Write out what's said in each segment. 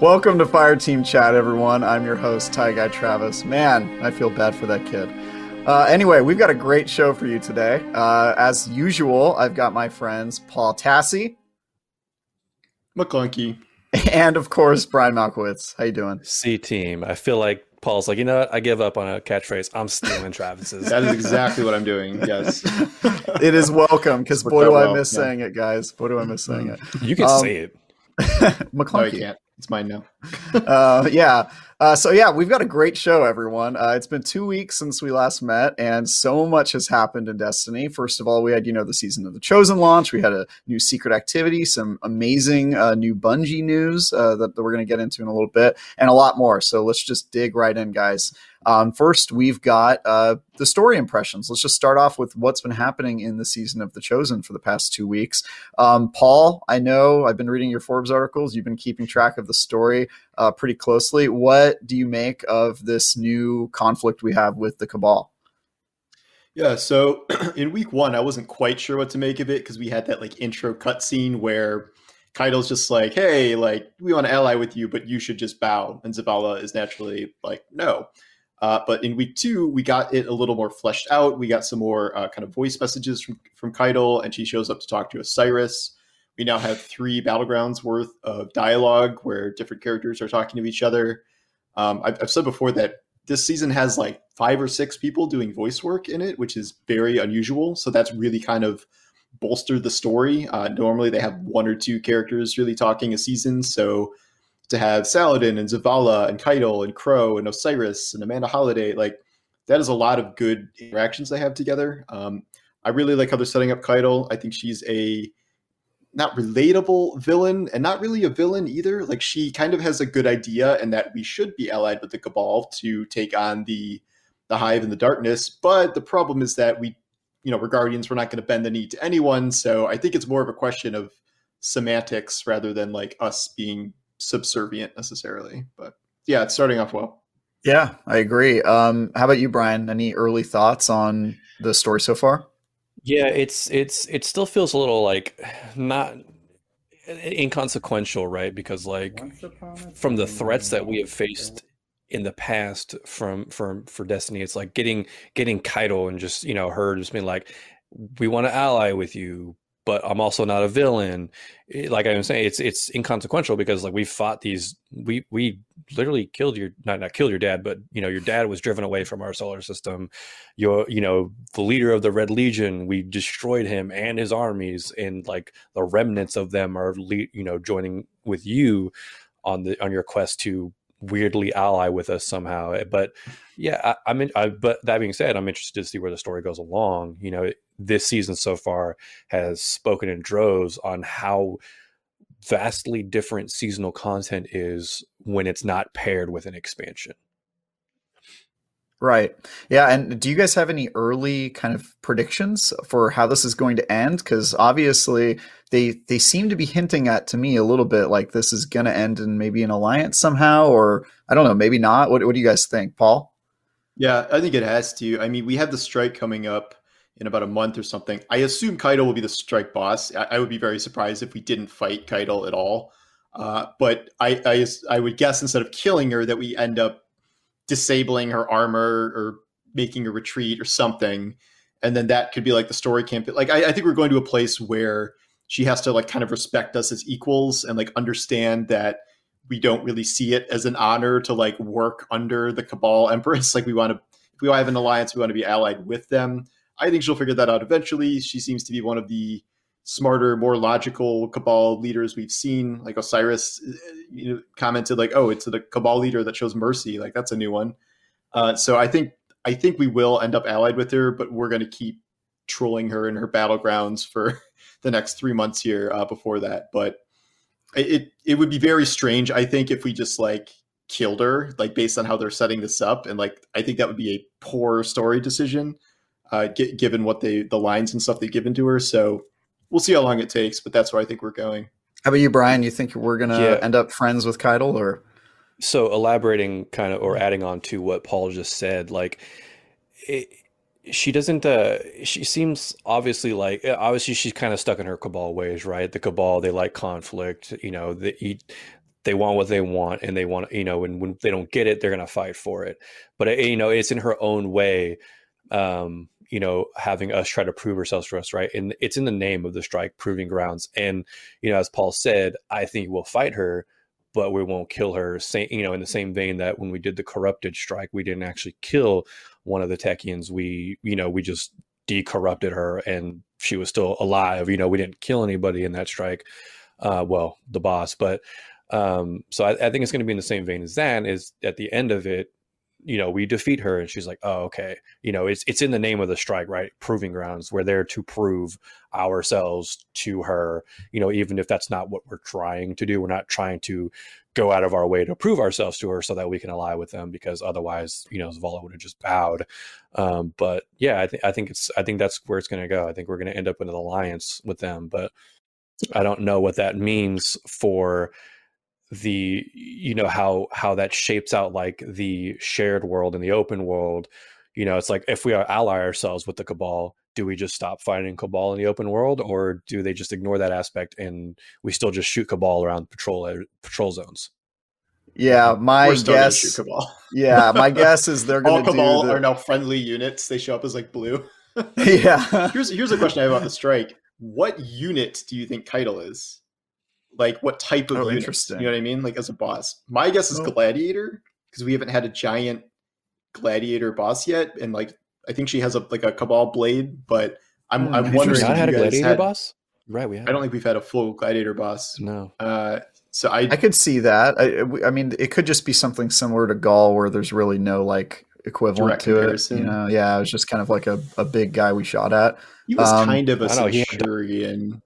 Welcome to Fire Team Chat, everyone. I'm your host, Ty Guy Travis. Man, I feel bad for that kid. Uh, anyway, we've got a great show for you today. Uh, as usual, I've got my friends Paul Tassi, McClunky, and of course Brian Malkowitz. How you doing? C team. I feel like Paul's like, you know what? I give up on a catchphrase. I'm stealing Travis's. that is exactly what I'm doing. Yes, it is welcome because boy do well. I miss yeah. saying it, guys. Boy do I miss saying it. You can um, say it. McClunky. No, I can't. It's mine now. uh, yeah. Uh, so yeah, we've got a great show, everyone. Uh, it's been two weeks since we last met, and so much has happened in Destiny. First of all, we had you know the season of the Chosen launch. We had a new secret activity, some amazing uh, new Bungie news uh, that, that, we're going to get into in a little bit, and a lot more. So let's just dig right in, guys. Um, first, we've got uh, the story impressions. Let's just start off with what's been happening in the season of The Chosen for the past two weeks. Um, Paul, I know I've been reading your Forbes articles. You've been keeping track of the story uh, pretty closely. What do you make of this new conflict we have with the Cabal? Yeah, so in week one, I wasn't quite sure what to make of it because we had that like intro cutscene where Caiatl's just like, "Hey, like we want to ally with you, but you should just bow," and Zavala is naturally like, "No." Uh, but in week two, we got it a little more fleshed out. We got some more uh, kind of voice messages from from Caiatl, and she shows up to talk to Osiris. We now have three battlegrounds worth of dialogue where different characters are talking to each other. Um, I've, I've said before that this season has like five or six people doing voice work in it, which is very unusual. So that's really kind of bolstered the story. Uh, normally, they have one or two characters really talking a season, so to have Saladin and Zavala and Caiatl and Crow and Osiris and Amanda Holliday, like that is a lot of good interactions they have together. Um, I really like how they're setting up Caiatl. I think she's a not relatable villain and not really a villain either. Like she kind of has a good idea and that we should be allied with the Cabal to take on the the Hive and the Darkness. But the problem is that we, you know, we're Guardians. We're not going to bend the knee to anyone. So I think it's more of a question of semantics rather than like us being subservient necessarily. But yeah, it's starting off well. Yeah, I agree. Um, how about you, Brian? Any early thoughts on the story so far? Yeah, it's it's it still feels a little like not inconsequential, right? Because like from the threats that we have faced in the past from from for Destiny, it's like getting getting Caiatl and just you know her just being like, we want to ally with you, but I'm also not a villain. Like I'm saying, it's it's inconsequential because like we fought these, we we literally killed your not not killed your dad, but you know your dad was driven away from our solar system. Your you know the leader of the Red Legion, we destroyed him and his armies, and like the remnants of them are you know joining with you on the on your quest to weirdly ally with us somehow. Eh, but yeah, I, am I, but that being said, I'm interested to see where the story goes along. You know, this season so far has spoken in droves on how vastly different seasonal content is when it's not paired with an expansion. Right. Yeah. And do you guys have any early kind of predictions for how this is going to end? Because obviously they they seem to be hinting at to me a little bit like this is going to end in maybe an alliance somehow, or I don't know, maybe not. What What do you guys think, Paul? Yeah, I think it has to. I mean, we have the strike coming up in about a month or something. I assume Caiatl will be the strike boss. I, I would be very surprised if we didn't fight Caiatl at all. Uh, but I, I I would guess instead of killing her that we end up disabling her armor or making a retreat or something and then that could be like the story campaign like I, I, think we're going to a place where she has to like kind of respect us as equals and like understand that we don't really see it as an honor to like work under the cabal empress like we want to if we have an alliance we want to be allied with them i think she'll figure that out eventually she seems to be one of the smarter, more logical Cabal leaders we've seen. Like Osiris, you know, commented like, "Oh, it's the Cabal leader that shows mercy." Like that's a new one. Uh, so I think I think we will end up allied with her, but we're going to keep trolling her in her battlegrounds for the next three months here uh, before that. But it it would be very strange, I think, if we just like killed her, like based on how they're setting this up, and like I think that would be a poor story decision, uh, g- given what they the lines and stuff they've given to her. So we'll see how long it takes, but that's where I think we're going. How about you, Brian? You think we're gonna yeah. end up friends with Caiatl, or so elaborating, kind of, or adding on to what Paul just said, like. It, she doesn't uh she seems obviously like obviously she's kind of stuck in her cabal ways right the cabal they like conflict you know the they want what they want and they want you know and when they don't get it they're going to fight for it but you know it's in her own way um you know having us try to prove ourselves to us right? And it's in the name of the strike proving grounds. And you know as paul said i think we'll fight her but we won't kill her. Same you know in the same vein that when we did the corrupted strike we didn't actually kill one of the Techeuns. We you know we just decorrupted her and she was still alive. You know we didn't kill anybody in that strike uh well the boss. But um, so I, I think it's going to be in the same vein as that is at the end of it, you know, we defeat her, and she's like, "Oh, okay." You know, it's it's in the name of the strike, right? Proving grounds. We're there to prove ourselves to her. You know, even if that's not what we're trying to do, we're not trying to go out of our way to prove ourselves to her so that we can ally with them because otherwise you know Zavala would have just bowed um, but yeah I, think, I think it's I think that's where it's going to go I think we're going to end up in an alliance with them but I don't know what that means for the you know how how that shapes out like the shared world and the open world. You know it's like if we ally ourselves with the cabal do we just stop fighting cabal in the open world or do they just ignore that aspect and we still just shoot cabal around patrol uh, patrol zones? Yeah my guess yeah my guess is they're going to cabal the... are now friendly units. They show up as like blue. Yeah. Here's here's a question i have about the strike. What unit do you think Caiatl is like what type of oh, interesting. You know what I mean? Like as a boss. My guess is oh. gladiator because we haven't had a giant gladiator boss yet, and like I think she has a like a cabal blade, but I'm hmm, I'm wondering. Not had a gladiator had, boss, right? We have. I don't think we've had a full gladiator boss. No. Uh, so I I could see that. I I mean, it could just be something similar to Gaul, where there's really no like equivalent to comparison. it. You know, yeah, it was just kind of like a, a big guy we shot at. He was um, kind of a Centurion.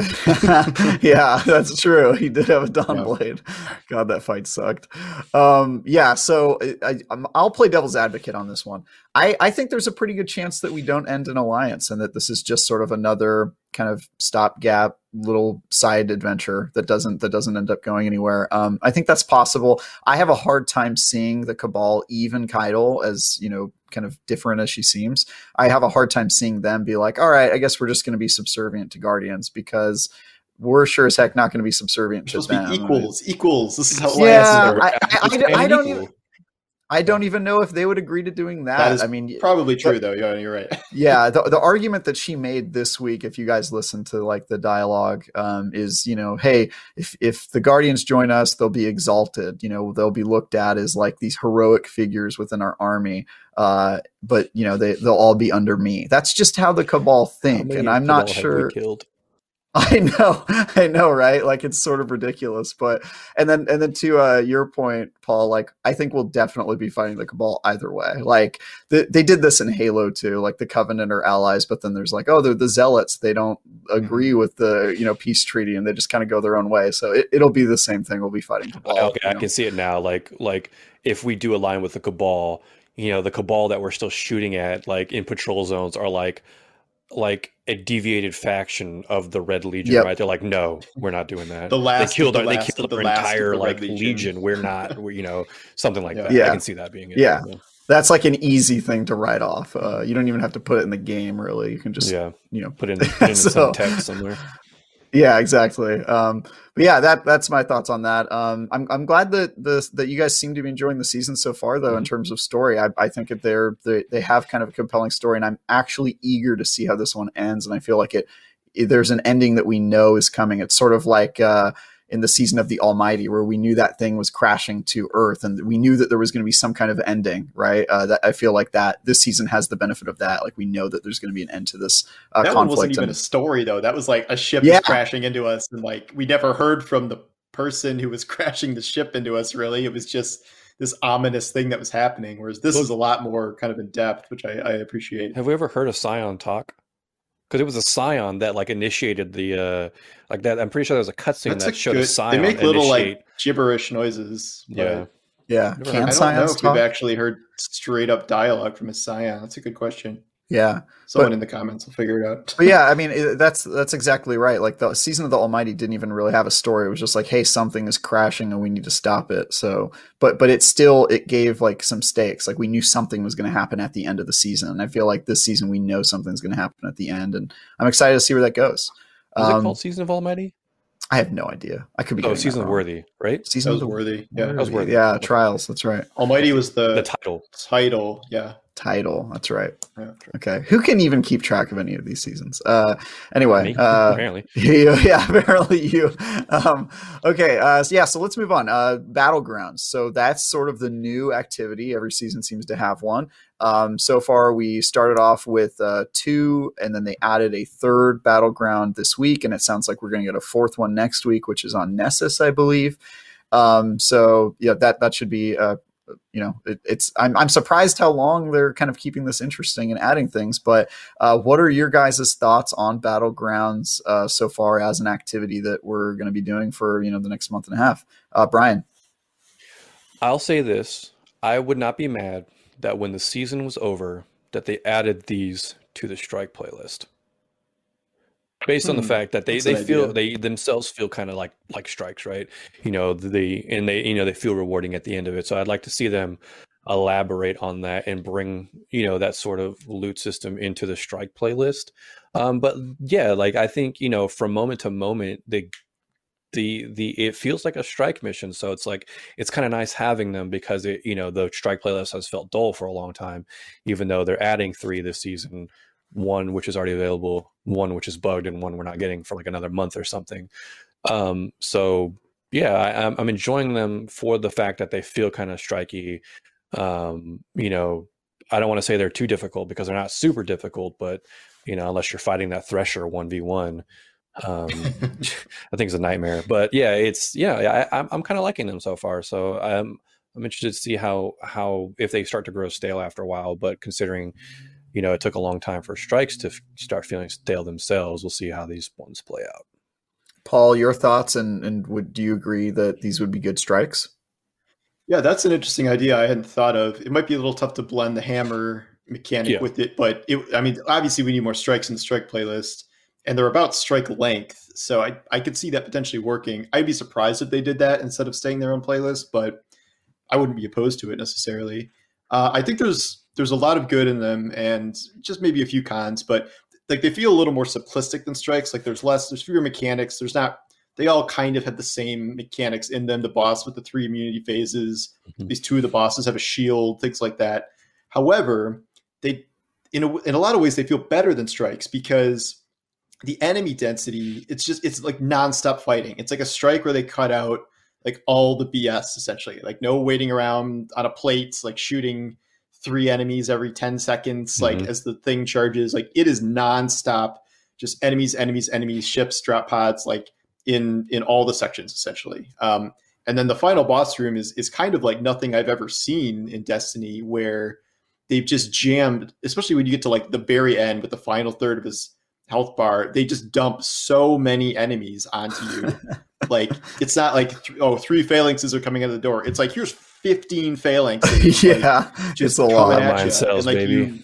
yeah, that's true. He did have a Dawn yeah. Blade. God, that fight sucked. Um, yeah, so I, will play devil's advocate on this one. I, I think there's a pretty good chance that we don't end an alliance and that this is just sort of another kind of stopgap little side adventure that doesn't that doesn't end up going anywhere. Um, I think that's possible. I have a hard time seeing the Cabal, even Caiatl, as you know, kind of different as she seems. I have a hard time seeing them be like, all right, I guess we're just going to be subservient to Guardians because we're sure as heck not going to be subservient to them. equals, equals. This is how yeah, I, I, I, I don't even. I don't even know if they would agree to doing that. that I mean, probably true but, though. Yeah, you're right. yeah, the, the argument that she made this week, if you guys listen to like the dialogue, um, is you know, hey, if if the Guardians join us, they'll be exalted. You know, they'll be looked at as like these heroic figures within our army. Uh, but you know, they they'll all be under me. That's just how the Cabal think, and I'm not sure. I know, I know, right? Like it's sort of ridiculous, but and then and then to uh, your point, Paul, like I think we'll definitely be fighting the Cabal either way. Like the, they did this in Halo too, like the Covenant are allies, but then there's like, oh, they're the Zealots. They don't agree mm-hmm. with the you know peace treaty, and they just kind of go their own way. So it, will be the same thing. We'll be fighting Cabal. Okay, I know? can see it now. Like like if we do align with the Cabal, you know, the Cabal that we're still shooting at, like in patrol zones, are like like a deviated faction of the Red Legion, yep. right? They're like, no, we're not doing that. The last, they killed the our, they killed our entire like Legion. Legion. We're not, we're, you know, something like yeah. that. Yeah. I can see that being. It, yeah. yeah. That's like an easy thing to write off. Uh, you don't even have to put it in the game, really. You can just, yeah, you know, put in, put in so, some text somewhere. Yeah, exactly. Um, but yeah, that that's my thoughts on that. Um, I'm I'm glad that the that you guys seem to be enjoying the season so far, though. Mm-hmm. In terms of story, I, I think that they're they they have kind of a compelling story, and I'm actually eager to see how this one ends. And I feel like it there's an ending that we know is coming. It's sort of like uh, in the season of the Almighty, where we knew that thing was crashing to Earth, and we knew that there was going to be some kind of ending, right? Uh, that I feel like that this season has the benefit of that. Like we know that there's going to be an end to this uh, that conflict. wasn't even and, a story though. That was like a ship yeah. crashing into us, and like we never heard from the person who was crashing the ship into us. Really, it was just this ominous thing that was happening. Whereas this well, is a lot more kind of in depth, which I, I appreciate. Have we ever heard a Scion talk? Because it was a Scion that like initiated the uh like that. I'm pretty sure there was a cutscene that showed good, a Scion. They make little initiate. like gibberish noises. Yeah, yeah. Can I don't know if talk? we've actually heard straight up dialogue from a Scion. That's a good question. Yeah, someone but, in the comments will figure it out. but yeah, I mean that's that's exactly right. Like the season of the Almighty didn't even really have a story. It was just like, hey, something is crashing and we need to stop it. So, but but it still it gave like some stakes. Like we knew something was going to happen at the end of the season. And I feel like this season we know something's going to happen at the end, and I'm excited to see where that goes. Is um, it called Season of Almighty? I have no idea. I could be. Oh, season worthy, right? Season was worthy. Yeah, that was worthy. Yeah, trials. That's right. Almighty was the the title. Title. Yeah. Title. That's right. Yeah. Okay. Who can even keep track of any of these seasons? Uh, anyway, uh, apparently, you, yeah, apparently you. Um, okay. Uh, so yeah. So let's move on. Uh, battlegrounds. So that's sort of the new activity. Every season seems to have one. Um, so far, we started off with uh, two, and then they added a third battleground this week, and it sounds like we're going to get a fourth one next week, which is on Nessus, I believe. Um, so yeah, that that should be uh, you know it, it's I'm, I'm surprised how long they're kind of keeping this interesting and adding things but uh, what are your guys' thoughts on battlegrounds uh, so far as an activity that we're going to be doing for you know the next month and a half? Uh, brian. I'll say this. I would not be mad that when the season was over, that they added these to the strike playlist. Based on the hmm. fact that they, That's they feel they themselves feel kind of like like strikes, right? You know, the and they you know they feel rewarding at the end of it. So I'd like to see them elaborate on that and bring you know that sort of loot system into the strike playlist. Um, but yeah, like I think you know from moment to moment they the the it feels like a strike mission so it's like it's kind of nice having them because it you know the strike playlist has felt dull for a long time even though they're adding three this season one which is already available one which is bugged and one we're not getting for like another month or something um so yeah I, i'm enjoying them for the fact that they feel kind of striky um you know i don't want to say they're too difficult because they're not super difficult but you know unless you're fighting that thresher 1v1 um, I think it's a nightmare. But yeah, it's yeah, I, I'm, I'm kind of liking them so far. So I'm I'm interested to see how how if they start to grow stale after a while. But considering you know it took a long time for strikes to f- start feeling stale themselves, we'll see how these ones play out. Paul, your thoughts and and would do you agree that these would be good strikes? Yeah, that's an interesting idea. I hadn't thought of. It might be a little tough to blend the hammer mechanic yeah. with it, but it, I mean, obviously we need more strikes in the strike playlist and they're about strike length. So I, I could see that potentially working. I'd be surprised if they did that instead of staying their own playlist, but I wouldn't be opposed to it necessarily. Uh, I think there's there's a lot of good in them and just maybe a few cons, but like they feel a little more simplistic than strikes. Like there's less, there's fewer mechanics. There's not. They all kind of have the same mechanics in them. The boss with the three immunity phases. Mm-hmm. These two of the bosses have a shield, things like that. However, they in a, in a lot of ways they feel better than strikes because the enemy density, it's just it's like nonstop fighting. It's like a strike where they cut out like all the BS essentially. Like no waiting around on a plate, like shooting three enemies every 10 seconds, mm-hmm. like as the thing charges. Like it is nonstop, just enemies, enemies, enemies, ships, drop pods, like in in all the sections essentially. Um, and then the final boss room is is kind of like nothing I've ever seen in Destiny, where they've just jammed, especially when you get to like the very end with the final third of his health bar, they just dump so many enemies onto you. like it's not like th- oh three phalanxes are coming out of the door. It's like here's 15 phalanxes. yeah, like, just a lot of mind cells, like, baby. You,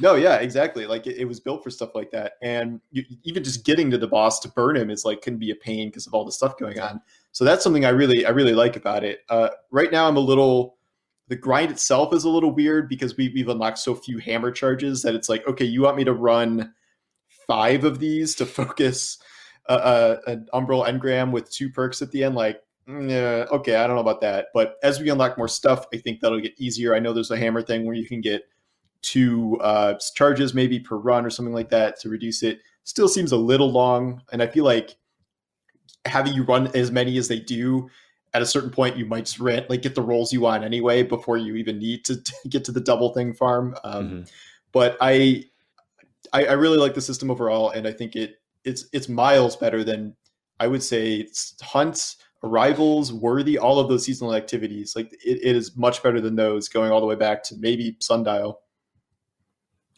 no, yeah, exactly. Like it, it, was built for stuff like that, and you, even just getting to the boss to burn him is like can be a pain because of all the stuff going on. So that's something I really I really like about it. Uh, right now, I'm a little. The grind itself is a little weird because we, we've unlocked so few hammer charges that it's like, okay, you want me to run five of these to focus uh, uh, an Umbral engram with two perks at the end. Like, yeah, okay, I don't know about that. But as we unlock more stuff, I think that'll get easier. I know there's a hammer thing where you can get two uh, charges maybe per run or something like that to reduce it. Still seems a little long, and I feel like having you run as many as they do at a certain point you might just rent like get the rolls you want anyway before you even need to, to get to the double thing farm um, mm-hmm. but i I, I really like the system overall, and I think it it's it's miles better than I would say hunts, arrivals, worthy, all of those seasonal activities. Like it, it is much better than those going all the way back to maybe sundial.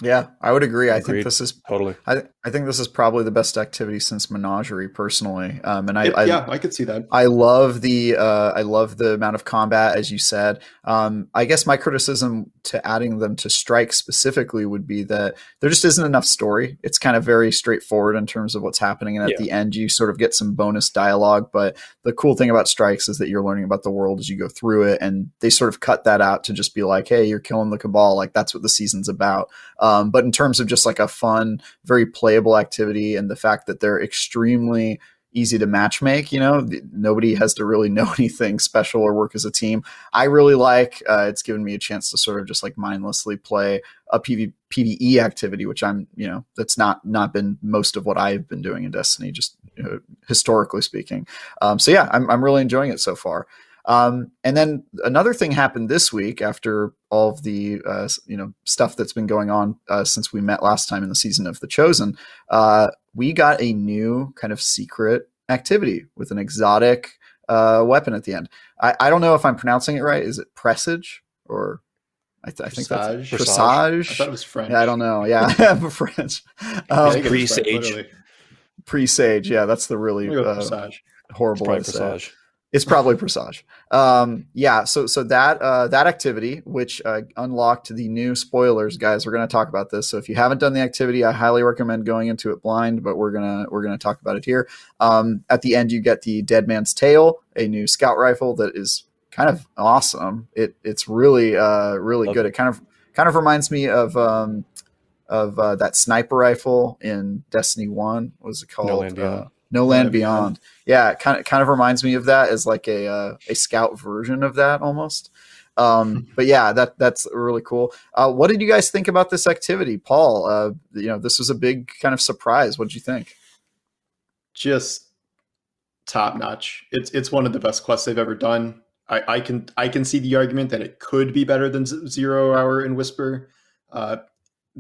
Yeah, I would agree. Agreed. I think this is totally. I, I think this is probably the best activity since Menagerie, personally. Um, and I, it, I, yeah, I could see that. I love the uh, I love the amount of combat, as you said. Um, I guess my criticism to adding them to Strike specifically would be that there just isn't enough story. It's kind of very straightforward in terms of what's happening, and at yeah. the end, you sort of get some bonus dialogue. But the cool thing about Strikes is that you're learning about the world as you go through it, and they sort of cut that out to just be like, "Hey, you're killing the Cabal." Like that's what the season's about. Um, but in terms of just like a fun, very playable activity, and the fact that they're extremely easy to match make. You know, nobody has to really know anything special or work as a team. I really like. Uh, it's given me a chance to sort of just like mindlessly play a PV, PVE activity, which I'm you know that's not not been most of what I've been doing in Destiny, just you know, historically speaking. Um, so yeah, I'm I'm really enjoying it so far. Um, and then another thing happened this week after all of the uh, you know stuff that's been going on uh, since we met last time in the season of The Chosen. Uh, we got a new kind of secret activity with an exotic uh, weapon at the end. I, I, don't know if I'm pronouncing it right. Is it presage or? I, th- I think that's presage. I thought it was French. Yeah, I don't know. Yeah, a French. Um, presage. Presage. Yeah, that's the really uh, horrible presage. It's probably Presage. Um, yeah, so so that uh, that activity, which uh, unlocked the new spoilers, guys, we're going to talk about this. So if you haven't done the activity, I highly recommend going into it blind. But we're gonna we're gonna talk about it here. Um, at the end, you get the Dead Man's Tale a new scout rifle that is kind of awesome. It it's really uh, really Love good. It. it kind of kind of reminds me of um, of uh, that sniper rifle in Destiny One. What was it called? No no Land, Beyond. Beyond. Yeah, it kind of kind of reminds me of that as like a uh, a scout version of that almost. Um, hmm. but yeah, that that's really cool. Uh, what did you guys think about this activity, Paul? Uh, you know, this was a big kind of surprise. What did you think? Just top notch. It's it's one of the best quests they've ever done. I, I can I can see the argument that it could be better than Zero Hour and Whisper, uh,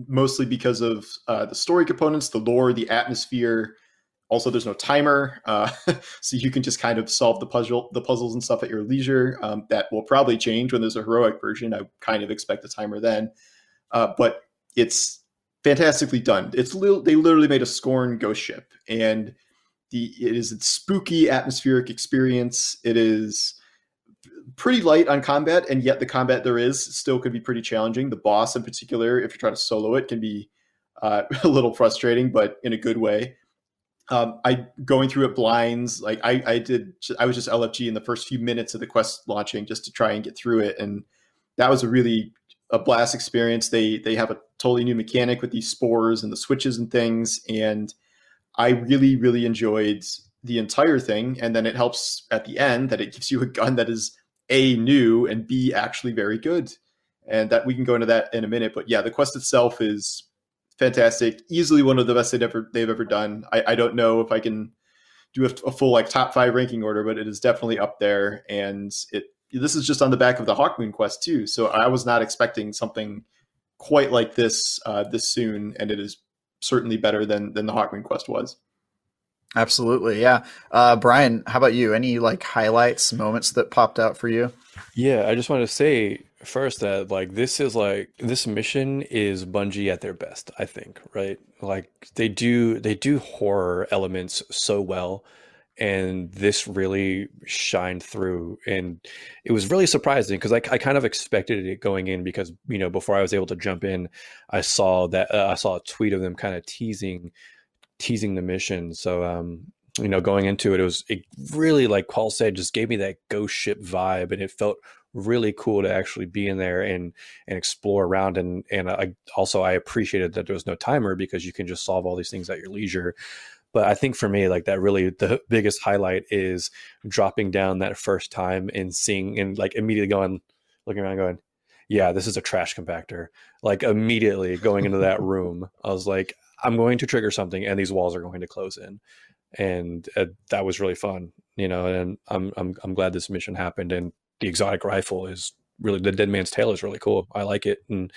mostly because of uh, the story components, the lore, the atmosphere, also, there's no timer, uh, so you can just kind of solve the puzzle, the puzzles and stuff at your leisure. Um, that will probably change when there's a heroic version. I kind of expect a timer then, uh, but it's fantastically done. It's li- they literally made a Scorn ghost ship, and the it is a spooky atmospheric experience. It is pretty light on combat, and yet the combat there is still could be pretty challenging. The boss, in particular, if you're trying to solo it, can be uh, a little frustrating, but in a good way um, I going through it blinds. Like I, I did, I was just LFG in the first few minutes of the quest launching just to try and get through it, and that was a really a blast experience. They they have a totally new mechanic with these spores and the switches and things, and I really really enjoyed the entire thing. And then it helps at the end that it gives you a gun that is a new and b actually very good, and that we can go into that in a minute. But yeah, the quest itself is fantastic. Easily one of the best they've ever they've ever done. I, I don't know if I can do a, a, full like top five ranking order, but it is definitely up there. And it this is just on the back of the Hawkmoon quest too. So I was not expecting something quite like this uh, this soon, and it is certainly better than than the Hawkmoon quest was. Absolutely, yeah. Uh, Brian, how about you? Any like highlights, moments that popped out for you? Yeah, I just want to say first that like this is like this mission is Bungie at their best, I think, right? Like they do they do horror elements so well and this really shined through and it was really surprising because I, I kind of expected it going in because you know before i was able to jump in i saw that uh, i saw a tweet of them kind of teasing teasing the mission so um you know going into it it was it really like paul said just gave me that ghost ship vibe and it felt really cool to actually be in there and and explore around and and I also I appreciated that there was no timer because you can just solve all these things at your leisure. But I think for me, like that really the biggest highlight is dropping down that first time and seeing and like immediately going looking around going, yeah, this is a trash compactor. Like immediately going into that room, I was like, I'm going to trigger something and these walls are going to close in. And uh, that was really fun, you know, and I'm, I'm, I'm glad this mission happened. And the exotic rifle is really the Dead Man's Tale is really cool. I like it, and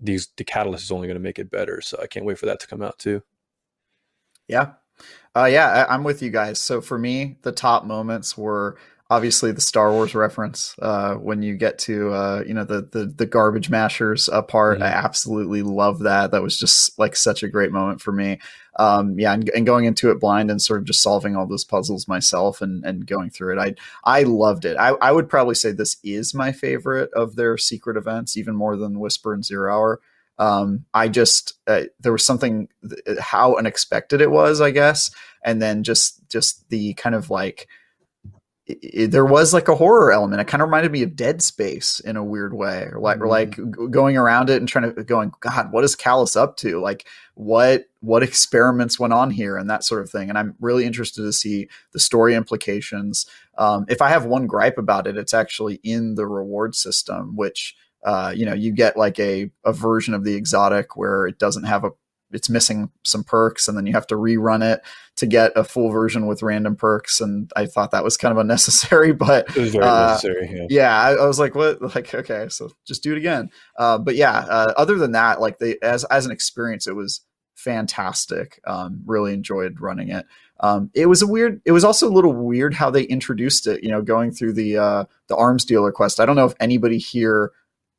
these the catalyst is only going to make it better. So I can't wait for that to come out too. Yeah, uh, yeah, I, am with you guys. So for me, the top moments were obviously the Star Wars reference uh, when you get to uh, you know the, the the garbage mashers part. Mm-hmm. I absolutely love that. That was just like such a great moment for me um, yeah, and, and, going into it blind and sort of just solving all those puzzles myself and, and going through it. I I loved it. I, I would probably say this is my favorite of their secret events, even more than Whisper and Zero Hour. Um, I just uh, there was something how unexpected it was, I guess, and then just just the kind of like it, there was like a horror element. It kind of reminded me of Dead Space in a weird way, or like, mm-hmm. or like going around it and trying to going, God, what is Calus up to? Like, what what experiments went on here and that sort of thing. And I'm really interested to see the story implications. Um, if I have one gripe about it, it's actually in the reward system, which uh, you know you get like a a version of the exotic where it doesn't have a it's missing some perks and then you have to rerun it to get a full version with random perks and i thought that was kind of unnecessary but it was very uh, necessary yeah, yeah I, I, was like what? Like okay so just do it again. Uh, but yeah uh, other than that like they as as an experience it was fantastic. Um, really enjoyed running it. Um, it was a weird it was also a little weird how they introduced it you know going through the uh, the arms dealer quest. I don't know if anybody here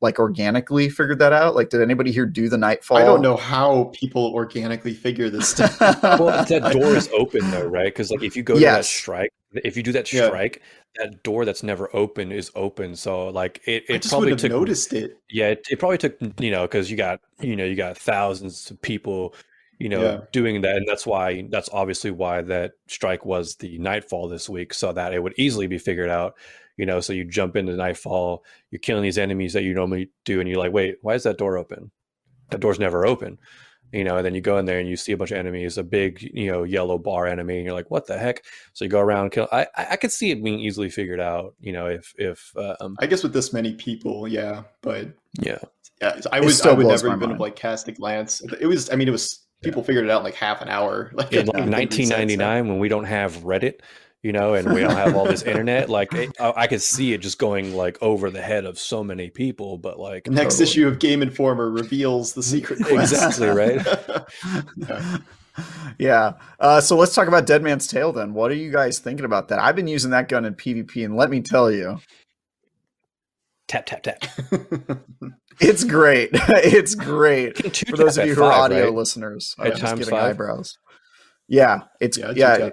like organically figured that out? Like, did anybody here do the nightfall? I don't know how people organically figure this stuff. well, that door is open though, right? Because like if you go yes. to that strike, if you do that strike, yeah. that door that's never open is open. So like it, it probably took noticed it. Yeah, it, it probably took you know because you got you know you got thousands of people you know yeah. doing that and that's why that's obviously why that strike was the nightfall this week so that it would easily be figured out you know so you jump into nightfall you're killing these enemies that you normally do and you're like wait why is that door open? That door's never open you know and then you go in there and you see a bunch of enemies a big you know yellow bar enemy and you're like what the heck? So you go around kill i i could see it being easily figured out you know if if um, i guess with this many people yeah but yeah. yeah i would i would never even have like cast a glance. It was i mean it was people yeah. figured it out in like half an hour like in like 1999 when we don't have reddit you know, and we don't have all this internet. Like it, I could see it just going like over the head of so many people. But like next totally. issue of Game Informer reveals the secret quest. exactly right. yeah. yeah. Uh, so let's talk about Dead Man's Tale then. What are you guys thinking about that? I've been using that gun in PvP, and let me tell you, tap tap tap. it's great. it's great for those of you who are audio right? listeners. I'm just giving five? eyebrows. Yeah, it's yeah. yeah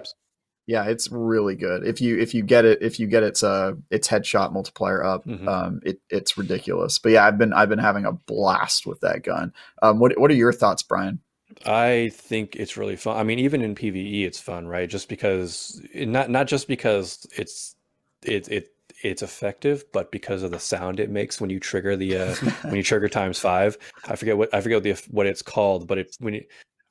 yeah it's really good if you if you get it if you get its uh its headshot multiplier up mm-hmm. um it it's ridiculous but yeah i've been i've been having a blast with that gun um what what are your thoughts brian I think it's really fun. I mean, even in PVE, it's fun, right? Just because, not not just because it's it it it's effective, but because of the sound it makes when you trigger the uh, when you trigger times five. I forget what I forget what the what it's called, but it when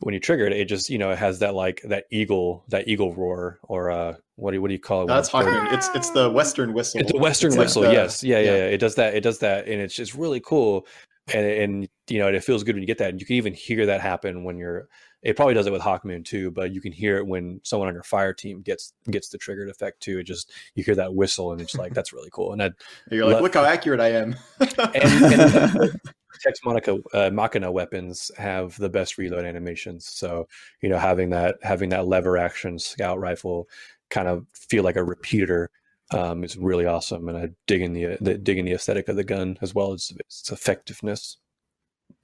when you trigger it, it just you know it has that like that eagle that eagle roar or uh what do you, what do you call it? That's Hawkmoon. It's it's the Western whistle. It's a Western it's whistle. Like the, yes, yeah, yeah, yeah, It does that. It does that, and it's just really cool. And and you know it feels good when you get that. And you can even hear that happen when you're. It probably does it with Hawkmoon too, but you can hear it when someone on your fire team gets gets the triggered effect too. It just you hear that whistle, and it's like that's really cool. And I, you're like, look how accurate I am. and, and Hex Monica uh, Machina weapons have the best reload animations. So you know, having that having that lever action scout rifle kind of feel like a repeater um, is really awesome, and I dig in the, the dig in the aesthetic of the gun as well as its effectiveness.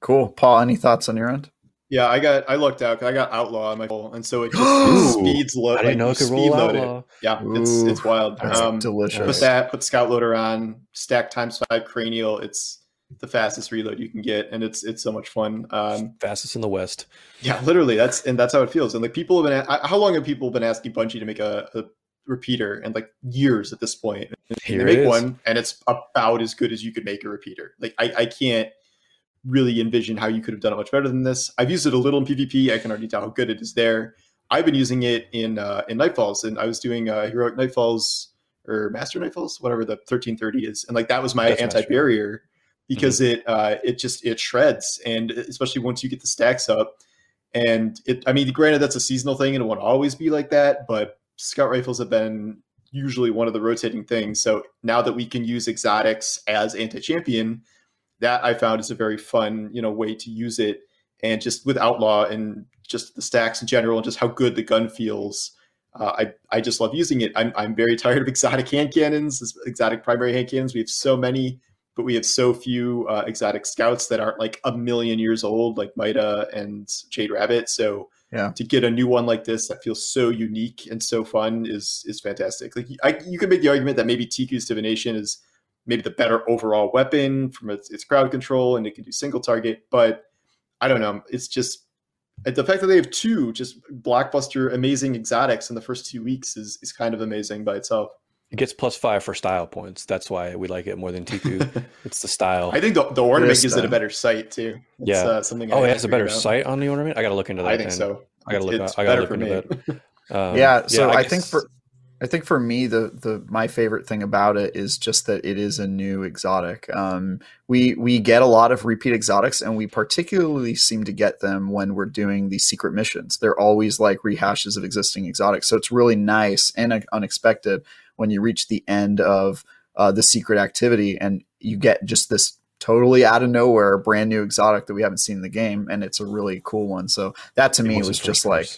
Cool, Paul. Any thoughts on your end? Yeah, I got I looked out. I got outlaw on my phone, and so it just it speeds low. I didn't know it could roll outlaw. It. Yeah, Ooh, it's it's wild. Um, delicious. Put that. Put scout loader on. Stack times five cranial. It's the fastest reload you can get, and it's it's so much fun. Um, fastest in the West. Yeah, literally. That's and that's how it feels. And like people have been, how long have people been asking Bungie to make a, a repeater? And like years at this point. And Here they make one, and it's about as good as you could make a repeater. Like I, I can't really envision how you could have done it much better than this. I've used it a little in PvP. I can already tell how good it is there. I've been using it in uh, in Nightfalls, and I was doing uh, heroic Nightfalls or Master Nightfalls, whatever the thirteen thirty is, and like that was my anti barrier because mm-hmm. it uh, it just it shreds, and especially once you get the stacks up. And it, I mean, granted, that's a seasonal thing, and it won't always be like that. But scout rifles have been usually one of the rotating things. So now that we can use exotics as anti-champion, that I found is a very fun, you know, way to use it. And just with outlaw and just the stacks in general, and just how good the gun feels. Uh, I I just love using it. I'm I'm very tired of exotic hand cannons, exotic primary hand cannons. We have so many but we have so few uh, exotic scouts that aren't like a million years old, like Mida and Jade Rabbit. So yeah. to get a new one like this that feels so unique and so fun is is fantastic. Like I, you could make the argument that maybe Ticuu's divination is maybe the better overall weapon from its, its crowd control and it can do single target, but I don't know. It's just the fact that they have two just blockbuster amazing exotics in the first two weeks is is kind of amazing by itself. It gets plus five for style points. That's why we like it more than Ticuu. it's the style. I think the, the ornament gives it a better sight too. It's, yeah. Uh, something. Oh, it has a better sight on the ornament. I got to look into that. I think then. so. I got to look. I got to look into that. Um, yeah. So yeah, I, I think for I think for me, the the my favorite thing about it is just that it is a new exotic. Um, we we get a lot of repeat exotics, and we particularly seem to get them when we're doing these secret missions. They're always like rehashes of existing exotics, so it's really nice and unexpected when you reach the end of uh, the secret activity and you get just this totally out of nowhere brand new exotic that we haven't seen in the game, and it's a really cool one. So that to it me was just like